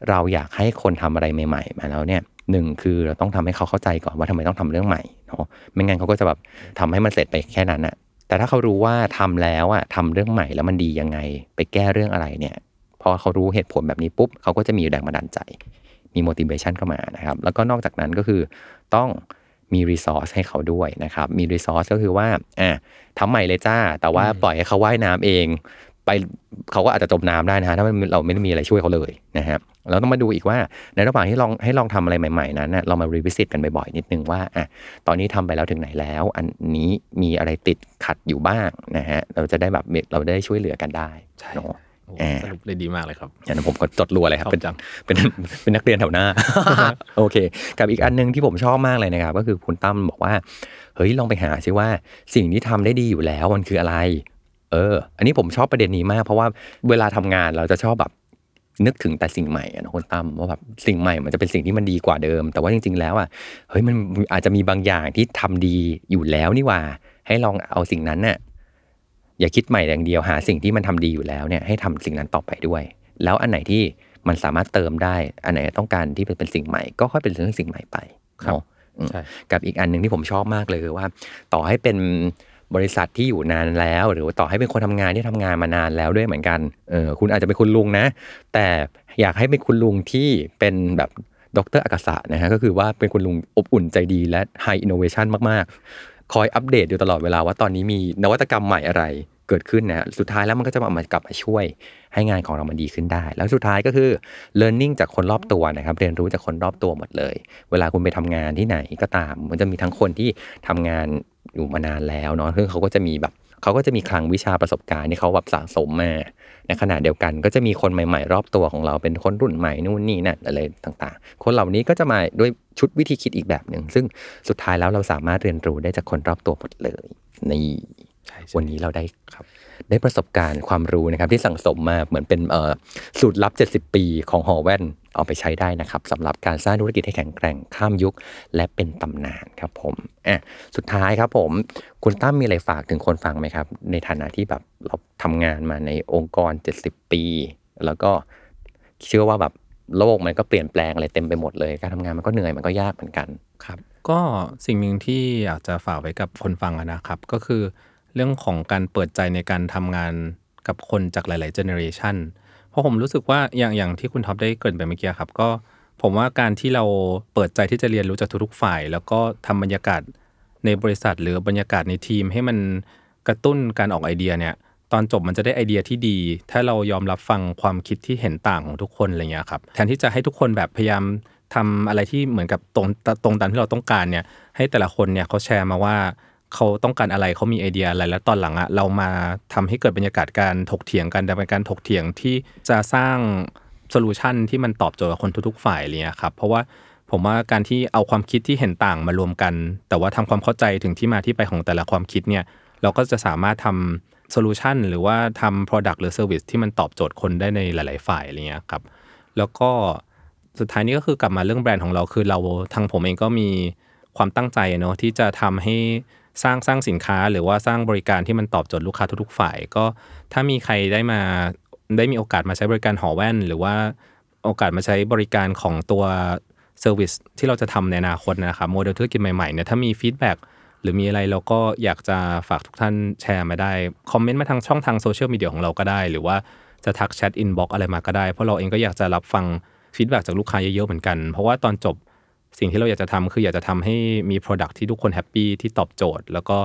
เราอยากให้คนทำอะไรใหม่ ๆ มาแล้วเนี่ยหนึ่งคือเราต้องทำให้เขาเข้าใจก่อนว่าทำไมต้องทำเรื่องใหม่เนาะไม่งั้นเขาก็จะแบบทำให้มันเสร็จไปแค่นั้นอะแต่ถ้าเขารู้ว่าทำแล้วอะทำเรื่องใหม่แล้วมันดียังไง ไปแก้เรื่องอะไรเนี่ยพอเขารู้เหตุผลแบบนี้ปุ๊บเขาก็จะมีแรงบันดาลใจ มี motivation เข้ามานะครับ แล้วก็นอกจากนั้นก็คือต้อง มี resource ให้เขาด้วยนะครับ มี resource ก็คือว่าอะทำใหม่เลยจ้า แต่ว่าปล่อยให้เขาว่ายน้ำเอง ไปเขาก็อาจจะจมน้ำได้นะฮะถ้ามันเราไม่ได้มีอะไรช่วยเขาเลยนะครับเราต้องมาดูอีกว่าในระหว่างที่ลองให้ลองทำอะไรใหม่ ๆ นั้นนะเรามา revisit กันบ่อยๆนิดนึงว่าอะตอนนี้ทำไปแล้วถึงไหนแล้ว อันนี้มีอะไรติดขัดอยู่บ้างนะฮะเราจะได้แบบเราได้ช่วยเหลือกันได้ใช่เนาะโอ้อ่า สรุปได้ดีมากเลยครับอย่างนั้นผมก็จดรัวเลยครับชอบเป็นจังเป็นเป็นนักเรียนแถวหน้า โอเค กับอีกอันหนึงที่ผมชอบมากเลยนะครับ ก็คือคุณตั้มบอกว่า เฮ้ยลองไปหาซิว่าสิ่งที่ทำได้ดีอยู่แล้วมันคืออะไร เออ อันนี้ผมชอบประเด็นนี้มาก เพราะว่าเวลาทำงานเราจะชอบแบบนึกถึงแต่สิ่งใหม่อะนะคุณตั้มว่าแบบสิ่งใหม่มันจะเป็นสิ่งที่มันดีกว่าเดิม แต่ว่าจริง ๆ แล้วอะเฮ้ยมันอาจจะมีบางอย่างที่ทำดีอยู่แล้วนี่หว่า ให้ลองเอาสิ่งนั้นน่ะ อย่าคิดใหม่อย่างเดียวหาสิ่งที่มันทำดีอยู่แล้วเนี่ยให้ทำสิ่งนั้นต่อไปด้วย แล้วอันไหนที่มันสามารถเติมได้ อันไหนต้องการที่เป็นสิ่งใหม่ ก็ค่อยเป็นเรื่องสิ่งใหม่ไปครับเนาะอืมใช่กับอีกอันหนึ่งที่ผมชอบมากเลยคือว่า ต่อให้เป็นบริษัทที่อยู่นานแล้ว หรือว่าต่อให้เป็นคนทำงานที่ทำงานมานานแล้วด้วยเหมือนกันเออคุณอาจจะเป็นคุณลุงนะ แต่อยากให้เป็นคุณลุงที่เป็นแบบดรอากาศะนะฮะก็คือว่าเป็นคุณลุงอบอุ่นใจดีและ high innovation มากๆ คอยอัปเดตอยู่ตลอดเวลาว่าตอนนี้มีนวัตกรรมใหม่อะไรเกิดขึ้นนะสุดท้ายแล้วมันก็จะมามากลับมาช่วยให้งานของเรามันดีขึ้นได้ แล้วสุดท้ายก็คือ learning จากคนรอบตัวนะครับ เรียนรู้จากคนรอบตัวหมดเลย เวลาคุณไปทำงานที่ไหนก็ตาม มันจะมีทั้งคนที่ทำงานอยู่มานานแล้วเนาะซึ่งเขาก็จะมีแบบ เขาก็จะมีคลังวิชาประสบการณ์ที่เขาแบบสะสมมา ในขณะเดียวกันก็จะมีคนใหม่ๆ รอบตัวของเราเป็นคนรุ่นใหม่นู่นนี่นั่นอะไรต่างๆ คนเหล่านี้ก็จะมาด้วยชุดวิธีคิดอีกแบบหนึ่งซึ่งสุดท้ายแล้วเราสามารถเรียนรู้ได้จากคนรอบตัวหมดเลยนี่ใช่ใช่วันนี้เราได้ครับ ได้ประสบการณ์ความรู้นะครับที่สั่งสมมาเหมือนเป็นเอ่อสูตรลับ 70 ปีของหอแว่น เอาไปใช้ได้นะครับสำหรับการสร้างธุรกิจให้แข็งแกร่งข้ามยุค และเป็นตำนานครับผมอะสุดท้ายครับผม คุณตั้มมีอะไรฝากถึงคนฟังไหมครับ ในฐานะที่แบบเราทำงานมาในองค์กร 70 ปี แล้วก็เชื่อว่าแบบโลกมันก็เปลี่ยนแปลงอะไรเต็มไปหมดเลย การทำงานมันก็เหนื่อยมันก็ยากเหมือนกันครับ ก็สิ่งหนึ่งที่อยากจะฝากไว้กับคนฟังนะครับ ก็คือเรื่องของการเปิดใจในการทำงานกับคนจากหลาย ๆ เจเนอเรชันเราะผมรู้สึกว่าอย่างอย่างที่คุณท็อปได้เกริ่นไปเมื่อกี้ครับ ก็ผมว่าการที่เราเปิดใจที่จะเรียนรู้จากทุกๆฝ่าย แล้วก็ทำบรรยากาศในบริษัทหรือบรรยากาศในทีม ให้มันกระตุ้นการออกไอเดียเนี่ย ตอนจบมันจะได้ไอเดียที่ดี ถ้าเรายอมรับฟังความคิดที่เห็นต่างของทุกคนอะไรเงี้ยครับแทนที่จะให้ทุกคนแบบพยายามทำอะไรที่เหมือนกับตรงตรงตามที่เราต้องการเนี่ยให้แต่ละคนเนี่ยเขาแชร์มาว่า เขาต้องการอะไรเขามีไอเดียอะไรแล้วตอนหลังอะเรามาทำให้เกิดบรรยากาศการถกเถียงกันแต่เป็นการถกเถียงที่จะสร้าง solution ที่มันตอบโจทย์กับคนทุกๆฝ่ายเลยครับเพราะว่าผมว่าการที่เอาความคิดที่เห็นต่างมารวมกัน แต่ว่าทำความเข้าใจถึงที่มาที่ไปของแต่ละความคิดเนี่ยเราก็จะสามารถทำ solution หรือว่าทำ Product หรือ Service ที่มันตอบโจทย์คนได้ในหลาย ๆ ฝ่ายอะไรเงี้ยครับแล้วก็สุดท้ายนี้ก็คือกลับมาเรื่องแบรนด์ของเราคือเราทางผมเองก็มีความตั้งใจเนาะที่จะทำให้ สร้างสร้างสินค้าหรือว่าสร้างบริการที่มันตอบโจทย์ลูกค้าทุกๆฝ่าย ก็ถ้ามีใครได้มาได้มีโอกาสมาใช้บริการหอแว่น หรือว่าโอกาสมาใช้บริการของตัว service ที่เราจะทำในอนาคตนะครับโมเดลธุรกิจใหม่ๆเนี่ยถ้ามี feedback หรือมีอะไรเราก็อยากจะฝากทุกท่านแชร์มาได้ คอมเมนต์มาทางช่องทางโซเชียลมีเดียของเราก็ได้ หรือว่าจะทักแชท inbox อะไรมาก็ได้ เพราะเราเองก็อยากจะรับฟัง feedback จากลูกค้าเยอะๆเหมือนกัน เพราะว่าตอนจบ สิ่งที่เราอยากจะทำคืออยากจะทำให้มี Product ที่ทุกคน happy ที่ตอบโจทย์ แล้วก็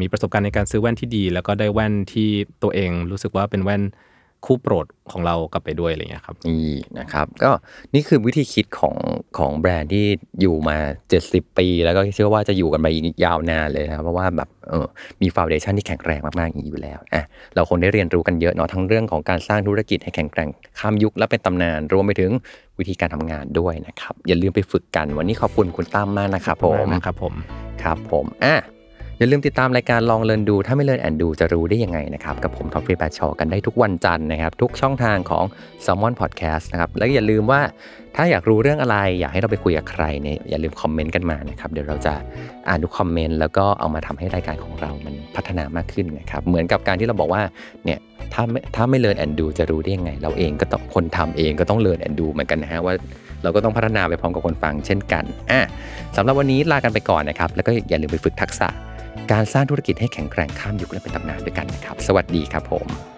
มีประสบการณ์ในการซื้อแว่นที่ดี แล้วก็ได้แว่นที่ตัวเองรู้สึกว่าเป็นแว่น คู่โปรดของเรากลับไปด้วยอะไรเงี้ยครับนี่นะครับก็นี่คือวิธีคิดของของแบรนด์ที่อยู่มา 70 ปี แล้วก็เชื่อว่าจะอยู่กันไปอีกยาวนานเลยนะครับเพราะว่าแบบเออมี foundation ที่แข็งแรงมากๆอย่างนี้อยู่แล้วอะเราคงได้เรียนรู้กันเยอะเนาะทั้งเรื่องของการสร้างธุรกิจให้แข็งแกร่งข้ามยุคและเป็นตำนานรวมไปถึงวิธีการทำงานด้วยนะครับอย่าลืมไปฝึกกันวันนี้ขอบคุณคุณตั้มมากนะครับผมนะครับผมครับผมอะ อย่าลืมติดตามรายการลองเรียนดู ถ้าไม่ learn and do จะรู้ได้ยังไงนะครับกับผมท็อฟฟี่แบรดชอว์กันได้ทุกวันจันทร์นะครับทุกช่องทางของ Salmon Podcast นะครับแล้วอย่าลืมว่าถ้าอยากรู้เรื่องอะไร อยากให้เราไปคุยกับใครเนี่ยอย่าลืมคอมเมนต์กันมานะครับเดี๋ยวเราจะอ่านทุกคอมเมนต์แล้วก็เอามาทำให้รายการของเรามันพัฒนามากขึ้นนะครับเหมือนกับการที่เราบอกว่าเนี่ยถ้าไม่ถ้าไม่เรียนแอนดูจะรู้ได้ยังไง เราเองก็ต้องคนทำเองก็ต้องเรียนแอนดูเหมือนกันนะฮะว่าเราก็ต้องพัฒนาไปพร้อมกับคนฟังเช่นกันอะสำหรับวันนี้ลากันไปก่อนนะครับแล้วก็อย่าลืมไปฝึกทักษะ การสร้างธุรกิจให้แข็งแกร่งข้ามยุคและเป็นตำนานด้วยกันนะครับ สวัสดีครับผม